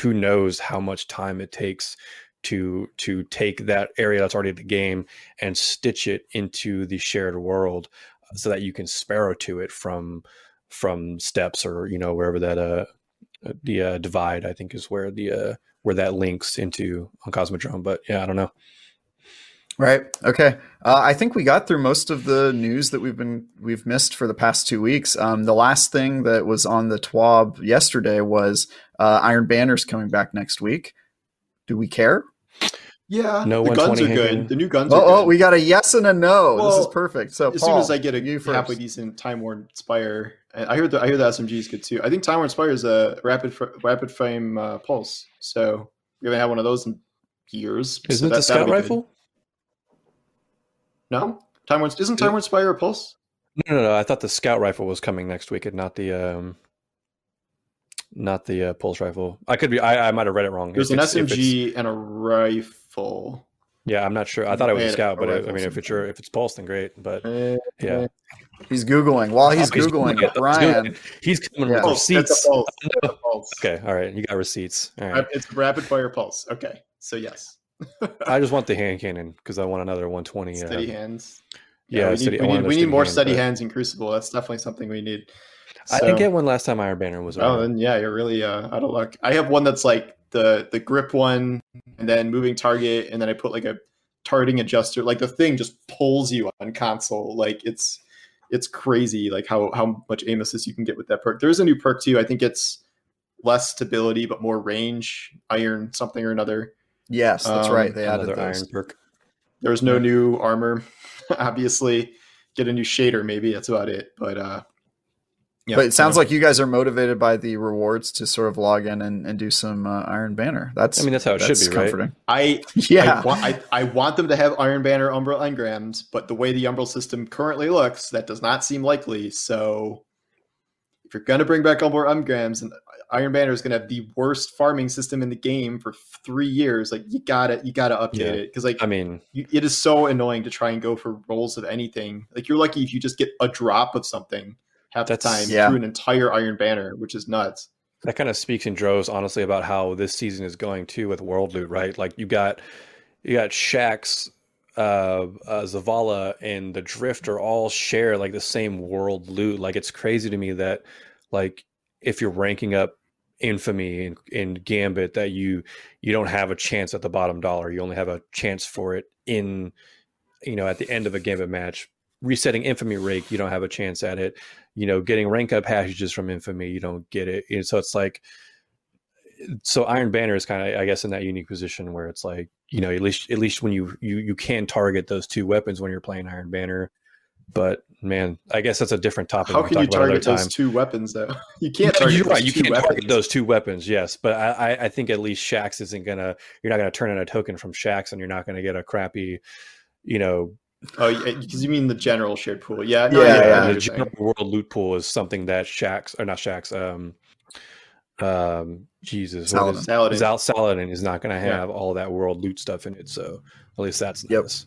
who knows how much time it takes to to take that area that's already in the game and stitch it into the shared world so that you can sparrow to it from from Steppes or you know wherever that uh the uh, divide I think is where the uh where that links into on Cosmodrome. But yeah, I don't know. Right. Okay. Uh, I think we got through most of the news that we've been we've missed for the past two weeks. Um, the last thing that was on the TWAB yesterday was uh, Iron Banner's coming back next week. Do we care? Yeah, No the guns 120 are good. The new guns Oh, are good. oh, we got a yes and a no. this is perfect. So as Paul, soon as I get a you halfway first. decent Time Worn Spire, and I heard the I hear the SMG is good too. I think Time Worn Spire is a rapid rapid frame uh, pulse, so we haven't had one of those in years. Isn't so it the that- that'll scout be good. rifle? No, Time Worn isn't Time Worn Spire a pulse? No, no, no. I thought the scout rifle was coming next week, and not the um, not the uh, pulse rifle. I could be. I, I might have read it wrong. There's an it's- if it's- SMG and a rifle. Yeah, I'm not sure. I thought it was a scout, but I, I mean, if it's your, if it's pulse, then great. But Uh, yeah, He's googling. While he's Oh, he's googling. He's Brian. doing he's coming Yeah. with pulse. That's receipts. a pulse. That's a pulse. Okay, all right, you got receipts. All right. It's rapid fire pulse. Okay, so yes, I just want the hand cannon because I want another 120. steady Uh, hands. yeah, we steady- need, we need, we need more hand, steady but- hands in Crucible. That's definitely something we need. I didn't get one last time Iron Banner was around. Oh, then yeah, you're really uh, out of luck. I have one that's like the the grip one, and then moving target, and then I put like a targeting adjuster. Like the thing just pulls you on console. Like it's it's crazy. Like how how much aim assist you can get with that perk. There's a new perk too. I think it's less stability but more range. Iron something or another. Yes, that's Um, right. They added Another those. iron perk. There's no new armor. Obviously, get a new shader maybe. That's about it. But uh, yeah. but it sounds no. like you guys are motivated by the rewards to sort of log in and, and do some uh, Iron Banner. That's I mean, that's how it that's should be, right? comforting. I Yeah. I want, I, I want them to have Iron Banner Umbral engrams, but the way the Umbral system currently looks, that does not seem likely. So if you're going to bring back Umbral engrams, and Iron Banner is going to have the worst farming system in the game for three years, like you gotta you gotta update Yeah. it because like I mean, you, it is so annoying to try and go for rolls of anything. Like you're lucky if you just get a drop of something half That's- the time yeah. through an entire Iron Banner, which is nuts. that kind of speaks in droves, honestly, about how this season is going too with World Loot, right? Like you got you got Shax, uh, uh, Zavala, and the Drifter all share like the same world loot. Like it's crazy to me that like if you're ranking up infamy and, in gambit that you you don't have a chance at the bottom dollar you only have a chance for it in you know at the end of a gambit match resetting infamy rake you don't have a chance at it you know getting rank up passages from infamy you don't get it and so it's like so iron banner is kind of i guess in that unique position where it's like you know at least at least when you you you can target those two weapons when you're playing iron banner but man i guess that's a different topic How can you target those two weapons though? You can't target you're those right. You two can't weapons. target those two weapons, yes, but I, I, I think at least Shax isn't gonna. You're not gonna turn in a token from Shax, and you're not gonna get a crappy, you know, Oh, because you mean the general shared pool? Yeah, Yeah, no, I get yeah, the general world loot pool is something that Shax or not Shax, um, um, Jesus, Saladin. is- Saladin. Saladin is not gonna Yeah. have all that world loot stuff in it. So at least that's Yep. nice.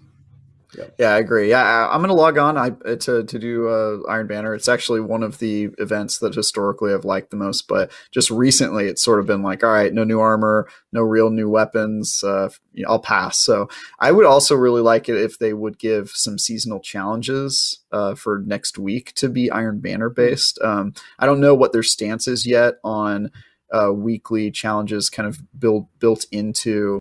Yeah, I agree. Yeah, I- I'm going to log on I, to to do uh, Iron Banner. It's actually one of the events that historically I've liked the most, but just recently it's sort of been like, all right, no new armor, no real new weapons. Uh, you know, I'll pass. So I would also really like it if they would give some seasonal challenges uh, for next week to be Iron Banner based. Um, I don't know what their stance is yet on. Uh, weekly challenges kind of built built into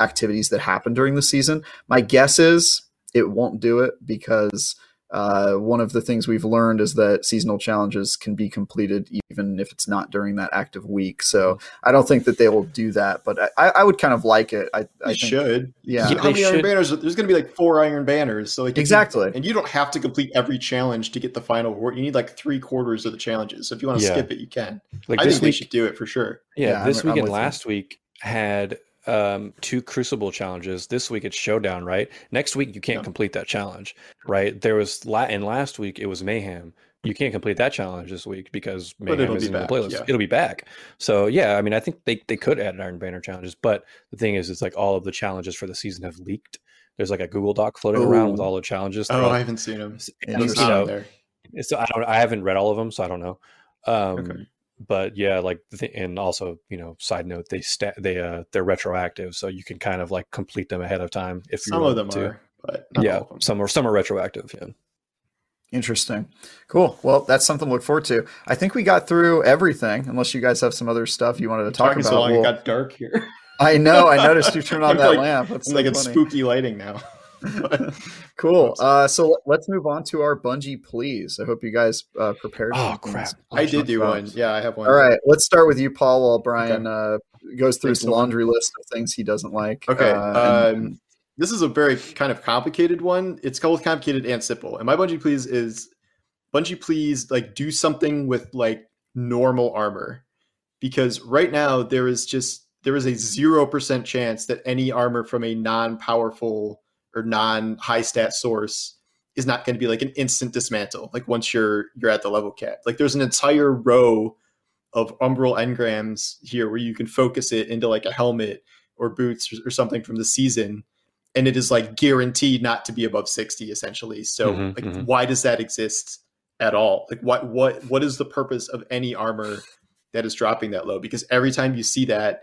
activities that happen during the season. My guess is it won't do it because uh, one of the things we've learned is that seasonal challenges can be completed even if it's not during that active week. So I don't think that they will do that, but I, I would kind of like it. I, I think, should. yeah, Yeah. How They many Iron. Banners? There's going to be like four Iron Banners. So like if you- exactly. and you don't have to complete every challenge to get the final reward. You need like three quarters of the challenges. So if you want to Yeah. skip it, you can. Like I this think they week, should do it for sure. Yeah, Yeah, this I'm- I'm week and with you. last week had um, two Crucible challenges. This week it's Showdown, right? Next week you can't Yeah. complete that challenge, right? There was la- and last week it was Mayhem. You can't complete that challenge this week because Mayhem it'll is be in the back, playlist. yeah. It'll be back. So yeah, I mean, I think they, they could add Iron Banner challenges, but the thing is, it's like all of the challenges for the season have leaked. There's like a Google Doc floating around with all the challenges. Oh, throughout- I haven't seen them. and, you know, there. so I don't. I haven't read all of them, so I don't know. Um, Okay. But yeah, like, the and also, you know, side note, they sta they uh they're retroactive, so you can kind of like complete them ahead of time if you Some of them to. are, but not yeah, all of them. some are some are retroactive. Yeah. Interesting. Cool. Well, that's something to look forward to. I think we got through everything, unless you guys have some other stuff you wanted to talk about. so long, Well, it got dark here. I know. I noticed you turned on that like- lamp. That's It's so like it's spooky lighting now. cool. Uh, so let's move on to our Bungie please. I hope you guys uh, prepared. Oh crap! I did do one. Yeah, I have one. All right, let's start with you, Paul, while Brian okay. uh, goes through Thanks his laundry list of things he doesn't like. Okay. Uh, um, this is a very kind of complicated one. It's both complicated and simple. And my Bungie please is Bungie please like do something with like normal armor because right now there is just there is a 0% chance that any armor from a non-powerful or non-high stat source is not going to be like an instant dismantle like once you're you're at the level cap. Like there's an entire row of umbral engrams here where you can focus it into like a helmet or boots or, or something from the season and it is like guaranteed not to be above 60 essentially. So mm-hmm, like mm-hmm. why does that exist at all? Like what what what is the purpose of any armor that is dropping that low? Because every time you see that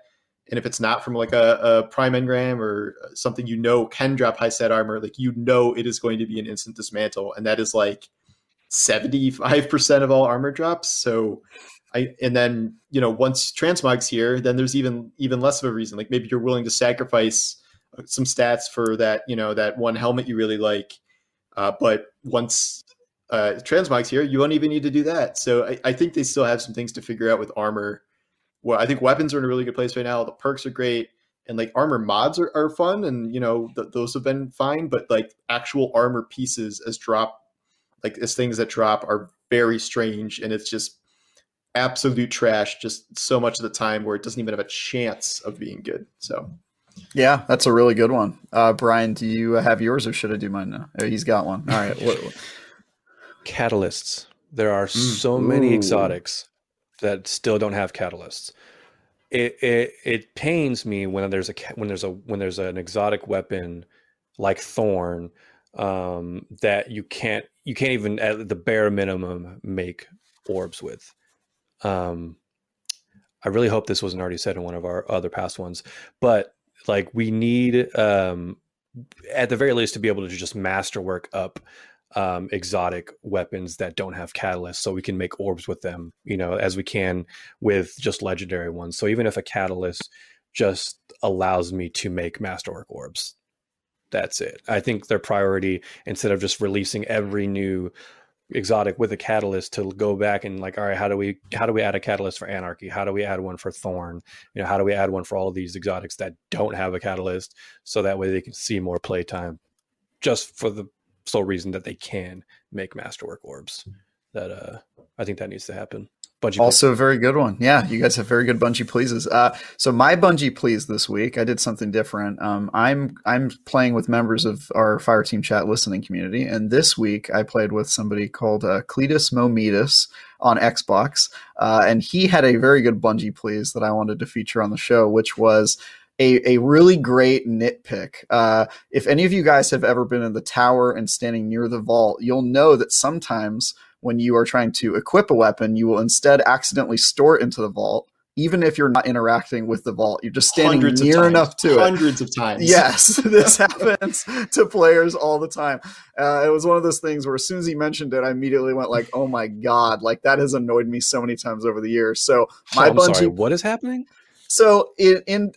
and if it's not from like a, a prime engram or something you know can drop high stat armor like you know it is going to be an instant dismantle and that is like 75% of all armor drops. So I, and then you know once transmog's here then there's even even less of a reason. Like maybe you're willing to sacrifice uh, some stats for that you know that one helmet you really like uh, but once uh, transmog's here you won't even need to do that. So I, I think they still have some things to figure out with armor well, I think weapons are in a really good place right now. The perks are great, and like armor mods are, are fun, and you know th- those have been fine. But like actual armor pieces as drop, like as things that drop, are very strange, and it's just absolute trash. Just so much of the time where it doesn't even have a chance of being good. So. Yeah, that's a really good one. Uh, Brian, do you have yours or should I do mine now? Oh, he's got one. All right. What, what? Catalysts. There are mm. so many exotics that still don't have catalysts. It, it it pains me when there's a when there's a when there's an exotic weapon like Thorn um, that you can't you can't even at the bare minimum make orbs with. Um, I really hope this wasn't already said in one of our other past ones, but like we need um, at the very least to be able to just masterwork up um, exotic weapons that don't have catalysts so we can make orbs with them you know as we can with just legendary ones. So even if a catalyst just allows me to make masterwork orbs that's it. I think their priority instead of just releasing every new exotic with a catalyst to go back and like all right how do we how do we add a catalyst for anarchy? How do we add one for thorn? You know how do we add one for all these exotics that don't have a catalyst so that way they can see more playtime just for the sole reason that they can make masterwork orbs. That uh, I think that needs to happen. Bungie also a very good one. Yeah, you guys have very good Bungie pleases. Uh, so my Bungie please this week, I did something different. Um, I'm I'm playing with members of our Fire Team Chat listening community, and this week I played with somebody called uh, Cletus Mometus on Xbox, uh, and he had a very good Bungie please that I wanted to feature on the show, which was a, a really great nitpick. Uh, if any of you guys have ever been in the tower and standing near the vault, you'll know that sometimes when you are trying to equip a weapon, you will instead accidentally store it into the vault. Even if you're not interacting with the vault, you're just standing hundreds near enough to hundreds it. Hundreds of times. Yes, this happens to players all the time. Uh, it was one of those things where as soon as he mentioned it, I immediately went like, "Oh my god!" Like that has annoyed me so many times over the years. So my oh, Bungie, sorry, what is happening? So in, in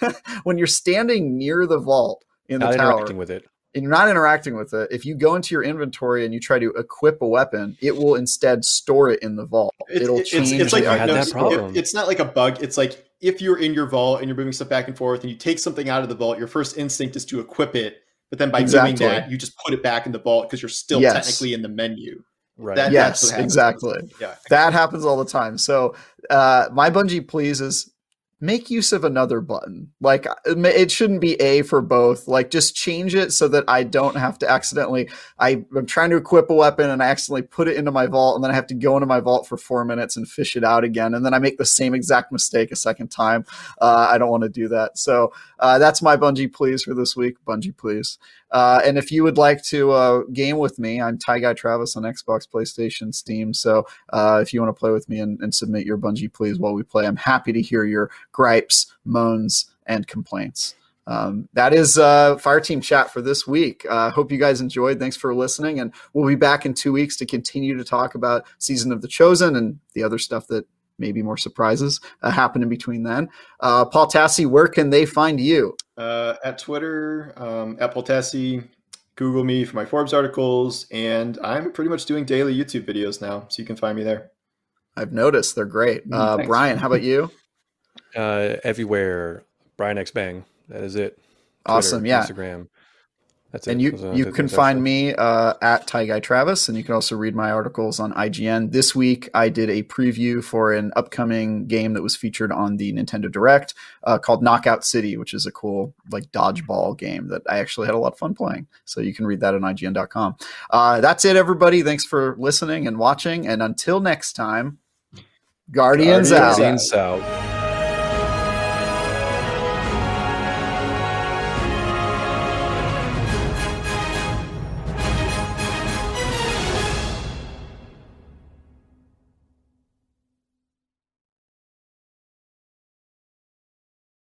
when you're standing near the vault in not the tower, interacting with it, and you're not interacting with it, if you go into your inventory and you try to equip a weapon, it will instead store it in the vault. It, It'll it's, change. It's, like I had no, that problem. It, it's not like a bug. It's like if you're in your vault and you're moving stuff back and forth, and you take something out of the vault, your first instinct is to equip it. But then by exactly. doing that, you just put it back in the vault because you're still yes. technically in the menu. Right. That, yes, exactly. Yeah. That happens all the time. So uh, my Bungie please is make use of another button. Like it shouldn't be A for both. Like just change it so that I don't have to accidentally. I, am trying to equip a weapon and I accidentally put it into my vault, and then I have to go into my vault for four minutes and fish it out again, and then I make the same exact mistake a second time. Uh, I don't want to do that. So uh, that's my Bungie please for this week. Bungie please. Uh, and if you would like to uh, game with me, I'm Ty Guy Travis on Xbox, PlayStation, Steam. So uh, if you want to play with me and, and, submit your Bungie please while we play, I'm happy to hear your gripes, moans, and complaints. Um, that is uh, Fire Team Chat for this week. Uh, hope you guys enjoyed. Thanks for listening, and we'll be back in two weeks to continue to talk about Season of the Chosen and the other stuff that maybe more surprises uh, happen in between then. Uh, Paul Tassi, where can they find you? Uh, at Twitter, um, at Paul Tassi. Google me for my Forbes articles, and I'm pretty much doing daily YouTube videos now, so you can find me there. I've noticed they're great. Mm, Uh. Brian, how about you? Uh, everywhere, Brian X Bang. That is it. Awesome, yeah. Instagram. That's it. and it. you you can it. find me uh, at Ty Guy Travis, and you can also read my articles on IGN. This week, I did a preview for an upcoming game that was featured on the Nintendo Direct uh, called Knockout City, which is a cool like dodgeball game that I actually had a lot of fun playing. So you can read that on IGN.com. Uh, that's it, everybody. Thanks for listening and watching, and until next time, Guardians, Guardians out. out.